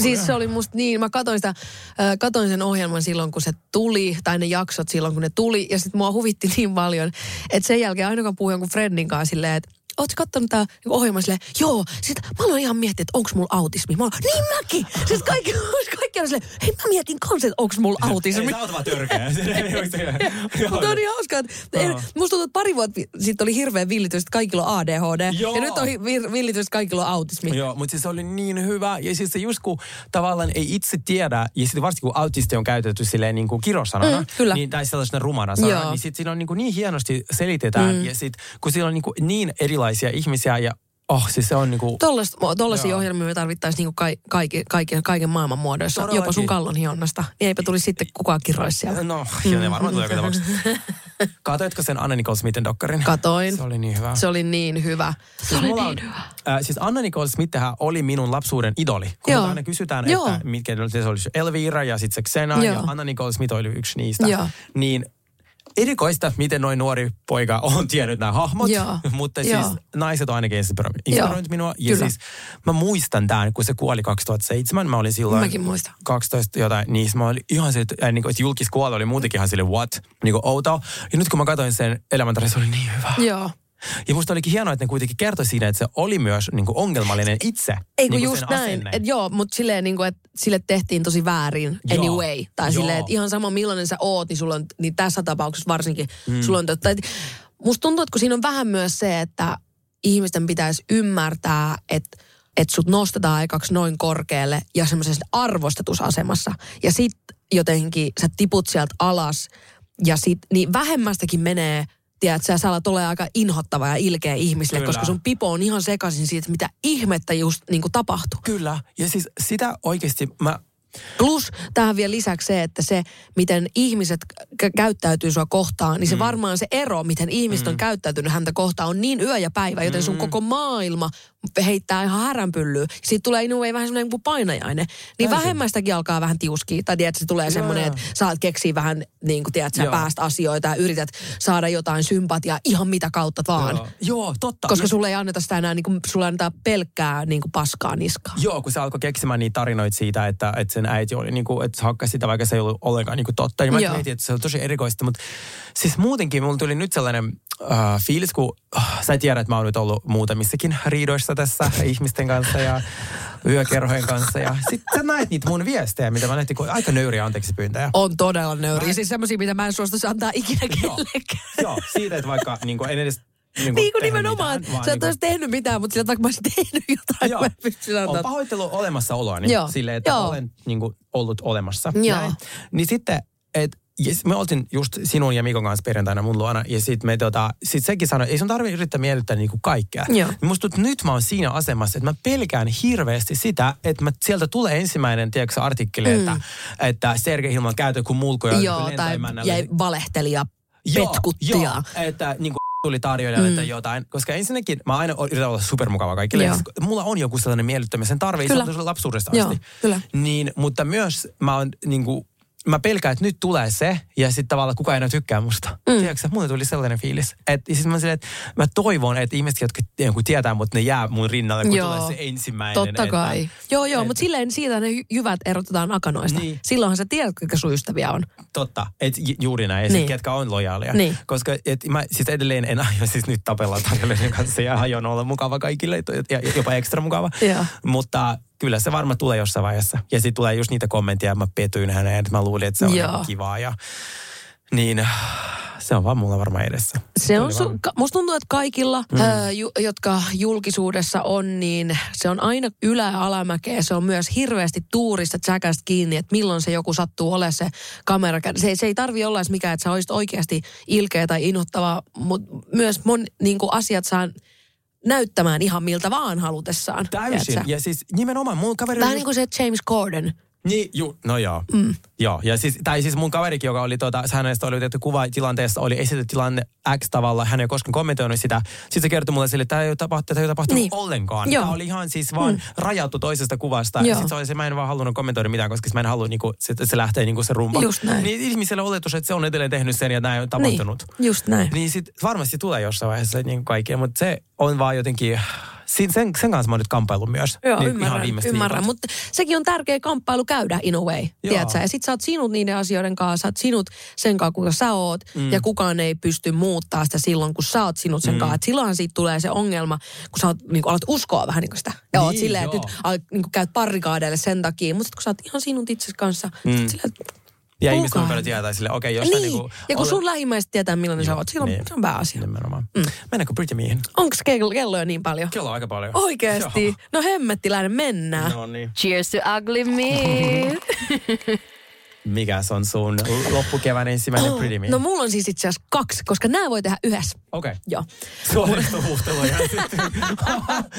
Siis se oli musta niin, mä katsoin, sitä, äh, katsoin sen ohjelman silloin, kun se tuli, tai ne jaksot silloin, kun ne tuli, ja sitten mua huvitti niin paljon, että sen jälkeen aina kun puhuin jonkun friendin kanssa silleen, että Oletko kattonut tää ohjelma silleen, joo, sit mä aloin ihan miettiä, että onks mulla autismi. Mä oon, niin mäkin! Siis kaikki, kaikki on silleen, hei mä mietin kanssa, että onks mulla autismi. Ei, sä oot vaan törkeä. Mutta on niin hauskaa, että en, musta tuntuu, että pari vuotta sitten oli hirveän villitys, että kaikilla on ADHD. Joo. Ja nyt on vir- villitys, että kaikilla on autismi. Joo, mutta siis se oli niin hyvä. Ja siis se just kun tavallaan ei itse tiedä, ja sitten varsinkin kun autisti on käytetty silleen niin kuin kirosanana, Mm, kyllä. niin, tai sellaisena rumana sanana, Joo. niin sitten siinä on niin, kuin niin hienosti selitetään. Mm. Ja sitten kun siellä on niin, kuin niin erilaisia ihmisiä ja Oh, siis se on niinku... Tollaisia Joo. ohjelmia me tarvittaisiin niinku ka- kaikki, kaiken, kaiken maailman muodoissa. Todellakin. Jopa sun kallon hionnasta. Niin eipä tulisi sitten kukaan kiroisi siellä. No, ja ne varmaan tulee joka tapauksessa. Katoitko sen Anna Nicole Smithin dokkarin? Katoin. Se oli niin hyvä. Se oli niin hyvä. Se Siis oli mulla niin hyvä. Äh, siis Anna Nicole Smithhän oli minun lapsuuden idoli. Kun Joo. aina kysytään, Joo. että mitkä se oli Elvira ja sitten se Xena Joo. ja Anna Nicole Smith oli yksi niistä. Joo. Niin erikoista, miten noin nuori poika on tiennyt nämä hahmot, Joo. mutta siis Joo. naiset on ainakin inspiroinut, minua. Ja Kyllä. siis mä muistan tämän, kun se kuoli 2007, mä olin silloin Mäkin muistan. 12 jotain, niin mä olin ihan se, että, äh, niin kuin, että julkis kuoli oli muutenkin ihan sille what, niin kuin outoa. Ja nyt kun mä katsoin sen elämäntarina, se oli niin hyvä. Joo. Ja musta olikin hienoa, että ne kuitenkin kertoi siinä, että se oli myös niin kuin ongelmallinen itse. Ei kun niin just näin. asenne. Et joo, mutta silleen niin kuin, että sille tehtiin tosi väärin Joo. anyway. Tai Joo. silleen, että ihan sama millainen sä oot, niin, sulla on, niin tässä tapauksessa varsinkin Mm. sulla on totta. Et musta tuntuu, että kun siinä on vähän myös se, että ihmisten pitäisi ymmärtää, että että sut nostetaan aikaksi noin korkealle ja semmoisessa arvostetusasemassa. Ja sit jotenkin sä tiput sieltä alas ja sit, niin vähemmästäkin menee tiedät, sä, sä alat olla aika inhottava ja ilkeä ihmisille, Kyllä. koska sun pipo on ihan sekaisin siitä, että mitä ihmettä just niin kuin tapahtuu. Kyllä. Ja siis sitä oikeasti mä... Plus tähän vielä lisäksi se, että se, miten ihmiset k- käyttäytyy sua kohtaan, niin se varmaan se ero, miten ihmiset on käyttäytynyt häntä kohtaan, on niin yö ja päivä, joten sun koko maailma heittää ihan häränpyllyyn. Siitä tulee inuvei vähän semmoinen kuin painajainen. Niin Täysin. vähemmästäkin alkaa vähän tiuskia. Tai tiedät, se tulee semmoinen, että saat keksiä vähän, niin kuin tiedät, sä Joo. pääst asioita ja yrität saada jotain sympatiaa ihan mitä kautta vaan. Joo, joo totta. Koska sulle ei anneta sitä enää, niin kuin, sulle annetaan pelkkää niin kuin paskaa niskaan. Joo, kun se alkoi keksimään niitä tarinoita siitä, että, että sen äiti oli niin kuin, että se hakkasi sitä, vaikka se ei ollut ollenkaan niin kuin totta. Ja mä Joo. mietin, että se on tosi erikoista, mutta siis muutenkin mulla tuli nyt sellainen äh, fiilis, kun äh, sä tiedät, että mä oon nyt ollut muutamissakin riidoissa tässä ihmisten kanssa ja yökerhojen kanssa. Ja sit sä näet niitä mun viestejä, mitä mä näytin, kun aika nöyriä anteeksi pyyntöjä. On todella nöyriä. Mä- Siis semmoisia, mitä mä en suostuisi antaa ikinä kellekään. Joo, siitä, että vaikka niin kuin, en edes niin Niin kuin nimenomaan. mitään, vaan Sä et niinku- olisi tehnyt mitään, mutta sillä vaikka mä olisin tehnyt jotain, Joo. mä en pysty on antaa. pahoittelu olemassaoloani Joo. silleen, että Joo. olen niin kuin, ollut olemassa. Joo. Näin. Niin sitten, että Yes, me oltiin just sinun ja Mikon kanssa perjantaina mun luona, ja sitten me tota, sit sekin sanoi, ei sun tarvitse yrittää miellyttää niinku kaikkea. Joo. Niin Musta tuntuu, nyt mä oon siinä asemassa, että mä pelkään hirveästi sitä, että mä, sieltä tulee ensimmäinen, tiedätkö, artikkeli, mm. että, että Sergei Hilman käytö kuin mulkuja Joo, tai lentoemännälle. jäi valehtelija, Joo, petkuttija. Joo, että niin kuin tuli tarjoilijalle Mm. tai jotain. Koska ensinnäkin mä aina yritän olla supermukava kaikille. Joo. Mulla on joku sellainen miellyttämisen tarve, Kyllä. se on lapsuudesta Joo, asti. kyllä. Niin, mutta myös mä oon niin kuin, mä pelkään, että nyt tulee se, ja sitten tavallaan kukaan ei enää tykkää musta. Mm. Tiedätkö, mulle tuli sellainen fiilis. Että siis mä, silleen, että mä toivon, että ihmiset, jotka joku tietää mut, ne jää mun rinnalle, kun Joo. tulee se ensimmäinen. Totta kai. Että, Joo, joo, et- mutta silleen siitä ne jy- jyvät erotetaan akanoista. Niin. Silloinhan sä tiedät, kuinka sun ystäviä on. Totta, et ju- juuri näin, ja Niin. niin. ketkä on lojaaleja. Niin. Koska et mä siis edelleen en aio siis nyt tapella tarjoilijoiden kanssa ja aion olla mukava kaikille ja ja jopa ekstra mukava. Mutta kyllä se varmaan tulee jossain vaiheessa. Ja sitten tulee just niitä kommentteja, mä petyin häneen, että mä luulin, että se on Joo. ihan kivaa. Ja, niin se on vaan mulla varmaan edessä. Se on, su- ka- musta tuntuu, että kaikilla, mm. ää, ju- jotka julkisuudessa on, niin se on aina ylä- ja alamäkeä. Se on myös hirveästi tuurista tsäkästä kiinni, että milloin se joku sattuu olemaan se kamera. Se, ei- se ei tarvi olla edes mikään, että sä olisit oikeasti ilkeä tai inhottava, mutta myös mon, niin asiat saa näyttämään ihan miltä vaan halutessaan. Täysin. tiedätkö? Ja siis nimenomaan mun kaveri... Vähän niin kuin se James Corden. Niin, ju, no joo. Mm. Joo, ja siis, tai siis mun kaverikin, joka oli tuota, hänestä oli otettu kuva tilanteessa, oli esitetty tilanne X tavalla, hän ei koskaan kommentoinut sitä. Sitten se kertoi mulle sille, että tämä ei ole tapahtunut, ei ole tapahtunut Niin. niin. ollenkaan. Joo. Tämä oli ihan siis vaan mm. rajattu toisesta kuvasta. Joo. Ja sitten se oli se, mä en vaan halunnut kommentoida mitään, koska mä en halua, niinku, että se lähtee niinku se rumpa. Just näin. Niin ihmiselle oletus, että se on edelleen tehnyt sen ja näin on tapahtunut. Niin, just näin. Niin sit varmasti tulee jossain vaiheessa niin kaikkea, mutta se on vaan jotenkin, sen, sen kanssa mä oon nyt kampailut myös. Joo, niin ymmärrän, viimeiset ymmärrän. Mutta sekin on tärkeä kamppailu käydä in a way, Joo. tiedätkö? Ja sit sä oot sinut niiden asioiden kanssa, sä oot sinut sen kanssa, kuka sä oot, mm. ja kukaan ei pysty muuttaa sitä silloin, kun sä oot sinut sen mm. kanssa. Et silloinhan siitä tulee se ongelma, kun sä oot, niin alat uskoa vähän niin kuin sitä. Ja oot Niin, silleen, että nyt alat, niin käyt parrikaadeille sen takia. Mutta kun sä oot ihan sinut itse kanssa, mm. silleen, Ja Kukaan. ihmiset on paljon tietää sille, okei, okay, jossain niin. niinku... ja kun ole- sun lähimmäiset tietää, millainen sä oot, silloin niin. se on pääasia. Nimenomaan. Mm. Mennäänkö Pretty Mihin? Onko kello, kelloja niin paljon? Kello on aika paljon. Oikeesti? Joo. No hemmettiläinen, mennään. No niin. Cheers to ugly me. Mikäs on sun loppukevään ensimmäinen Pretty Me? No mulla on siis itse asiassa kaksi, koska nämä voi tehdä yhdessä. Okei. Okay. Joo. Suoristuvuhtelu ja sitten...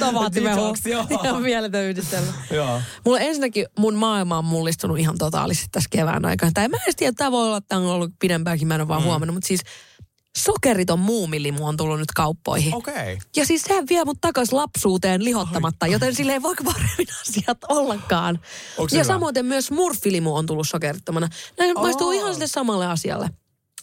Joo. Ihan mieletön yhdistelmä. Joo. Mulla ensinnäkin mun maailma on mullistunut ihan totaalisesti tässä kevään aikana. Tai mä en tiedä, että tämä voi olla, että tämä on ollut pidempäänkin, mä en ole vaan mm. huomannut. Mutta siis sokeriton muumilimu on tullut nyt kauppoihin. Okei. Okay. Ja siis sehän vie mut takas lapsuuteen lihottamatta, joten sille ei voi paremmin asiat ollakaan. Onks Ja hyvä? samoin myös smurfilimu on tullut sokerittomana. Näin Aa. maistuu ihan sille samalle asialle.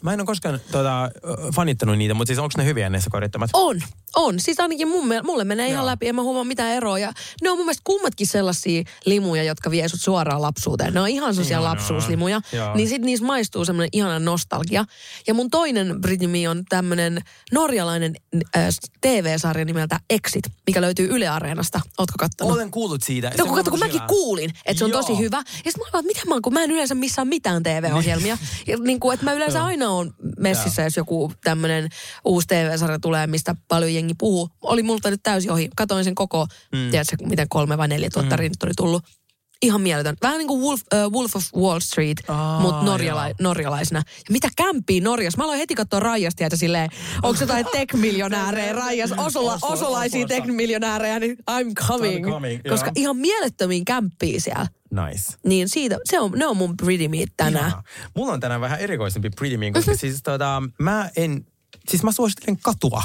Mä en ole koskaan tota, ö, fanittanut niitä, mutta siis onko ne hyviä ne korittomat? On, on. Siis ainakin mun, mulle menee ihan läpi, en mä huomaa mitään eroa. Ja ne on mun mielestä kummatkin sellaisia limuja, jotka vie sut suoraan lapsuuteen. Ne on ihan sellaisia lapsuuslimuja. Joo. Niin sit niissä maistuu semmoinen ihana nostalgia. Ja mun toinen Britney on tämmönen norjalainen äh, TV-sarja nimeltä Exit, mikä löytyy Yle Areenasta. Ootko kattonut? Olen kuullut siitä. No kun, katso, kun mäkin kuulin, että se on Joo. tosi hyvä. Ja sitten mä olin, että mitä mä oon, kun mä en yleensä missään mitään TV-ohjelmia. Ja niin kuin, että mä yleensä aina oon messissä, jos joku tämmöinen uusi TV-sarja tulee, mistä paljon jengi puhuu. Oli multa nyt täysin ohi. Katoin sen koko, mm. tiedätkö, miten kolme vai neljä tuotta mm. oli tullut. Ihan mieletön. Vähän niin kuin Wolf, uh, Wolf of Wall Street, Aa, mutta norjala- norjalaisena. Ja mitä kämpiä Norjassa? Mä aloin heti katsoa Raijasta, että silleen, onko jotain tech-miljonäärejä Raijas, Osola, osolaisia tech-miljonäärejä, niin I'm coming. I'm coming, joo. Koska ihan mielettömiin kämppiä siellä. Nice. Niin siitä, se on, ne on mun pretty meat tänään. Ihanaa. Mulla on tänään vähän erikoisempi Pretty Me, koska siis tota, mä en, siis mä suosittelen katua.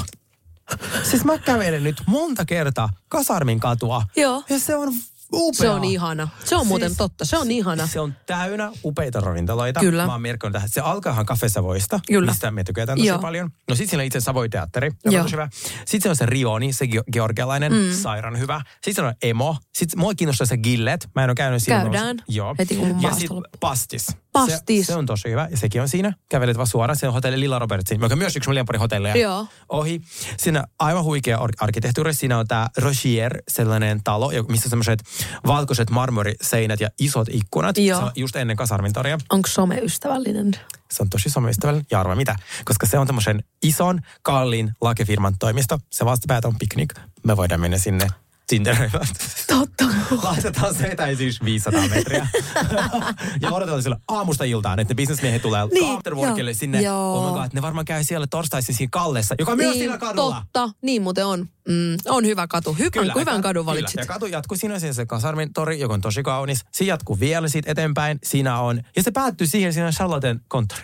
Siis mä kävelen nyt monta kertaa Kasarmin katua. Joo. Ja se on upea. Se on ihana. Se on muuten totta. Se on ihana. Se on täynnä upeita ravintoloita. Kyllä. Mä oon merkannut tähän. Se alkaahan Cafe Savoista, Kyllä. mistä me tykätään tosi paljon. No sit siellä on itse Savoy-teatteri, joka Joo. on tosi hyvä. Sitten se on se Rioni, se ge- georgialainen, mm. sairaan hyvä. Sitten se on Emo. Sitten mua kiinnostaa se Gillet. Mä en ole käynyt siinä. Käydään. Joo. Heti kun Ja sitten loppuu. Pastis. Pastis. Se, se, on tosi hyvä ja sekin on siinä. Kävelet vaan suoraan. Se on hotelli Lilla Robertsin, joka on myös yksi mun lempparihotelleja. Joo. Ohi. Siinä on aivan huikea ar- arkkitehtuuri. Siinä on tämä Rochier, sellainen talo, missä semmoiset valkoiset marmoriseinät ja isot ikkunat. Joo. Se on just ennen Kasarmintoria. Onko someystävällinen? Se on tosi someystävällinen. Ja arva mitä? Koska se on tämmöisen ison, kalliin lakefirman toimisto. Se vastapäät on piknik. Me voidaan mennä sinne Tinderöimään. Totta. Laitetaan se etäisyys 500 metriä. ja odotetaan sillä aamusta iltaan, että ne bisnesmiehet tulee Niin, afterworkille sinne. Joo. Oh my god, ne varmaan käy siellä torstaisin siinä Kallessa, joka on myös niin, sillä kadulla. Totta. Niin muuten on. Mm, on hyvä katu. Hyvän, hyvän ja- kadun kyllä. valitsit. Ja katu jatkuu, siinä siis se Kasarmin tori, joka on tosi kaunis. Se jatkuu vielä siitä eteenpäin. Siinä on, ja se päättyy siihen, siinä on Charlotten konttori.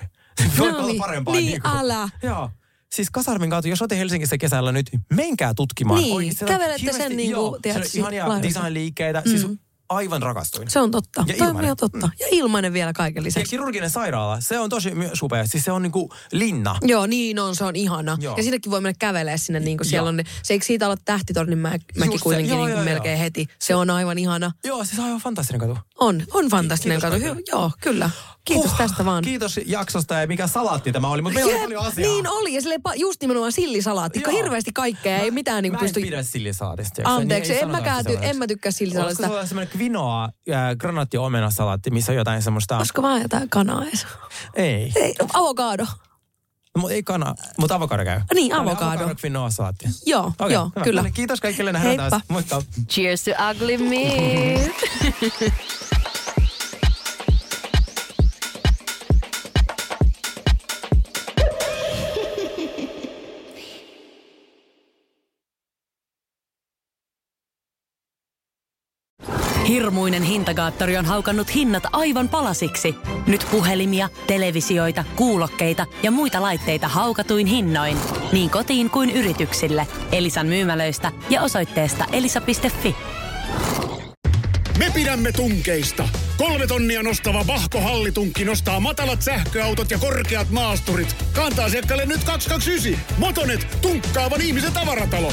Voiko olla niin. parempaa? Niin, kuin- älä. Joo. Siis Kasarmin katu, jos olette Helsingissä kesällä nyt, menkää tutkimaan. Niin, Oikein, kävelette sen niinku, joo, tiedätkö, ihania design-liikkeitä. Siis aivan rakastuin. Se on totta. Ja Toi on ilmainen. ihan totta. Ja ilmainen vielä kaiken Ja lisäksi. kirurginen sairaala, se on tosi myös upea. Siis se on niinku linna. Joo, niin on, se on ihana. Joo. Ja sinnekin voi mennä kävelee sinne, niin kuin siellä Joo. on ne, se eikö siitä olla tähtitornin mä, mäki se, kuitenkin joo, niin kuin joo, melkein joo. heti. Se on aivan ihana. Joo, siis aivan fantastinen katu. On, on fantastinen Kiitos katu. Hy- joo, kyllä. Kiitos Huh. tästä vaan. Kiitos jaksosta ja mikä salaatti tämä oli, mutta meillä on Jep, paljon asiaa. Niin oli, ja sille just nimenomaan sillisalaatti. Joo. Hirveästi kaikkea, ei mitään niin Mä kuin en pysty... pidä sillisalaatista. Anteeksi, Niin en mäkään, ty- en mä tykkää sillisalaatista. se olla kvinoa, äh, granaatti omenasalaatti, missä on jotain semmoista... Olisiko vaan jotain kanaa edes? Ei. Ei, no, avokado. No, mutta ei kana, mutta avokado käy. Niin, avokado. Avokado kvinoa salaatti. Joo, Okei, joo, hyvä. kyllä. No niin, Kiitos kaikille, nähdään Heippa. taas. Moikka. Cheers to ugly me. Hirmuinen hintakaattori on haukannut hinnat aivan palasiksi. Nyt puhelimia, televisioita, kuulokkeita ja muita laitteita haukatuin hinnoin. Niin kotiin kuin yrityksille. Elisan myymälöistä ja osoitteesta elisa.fi. Me pidämme tunkeista. Kolme tonnia nostava Vahko Hallitunkki nostaa matalat sähköautot ja korkeat maasturit. Kantaa asiakkaalle nyt 229. Motonet, tunkkaavan ihmisen tavaratalo.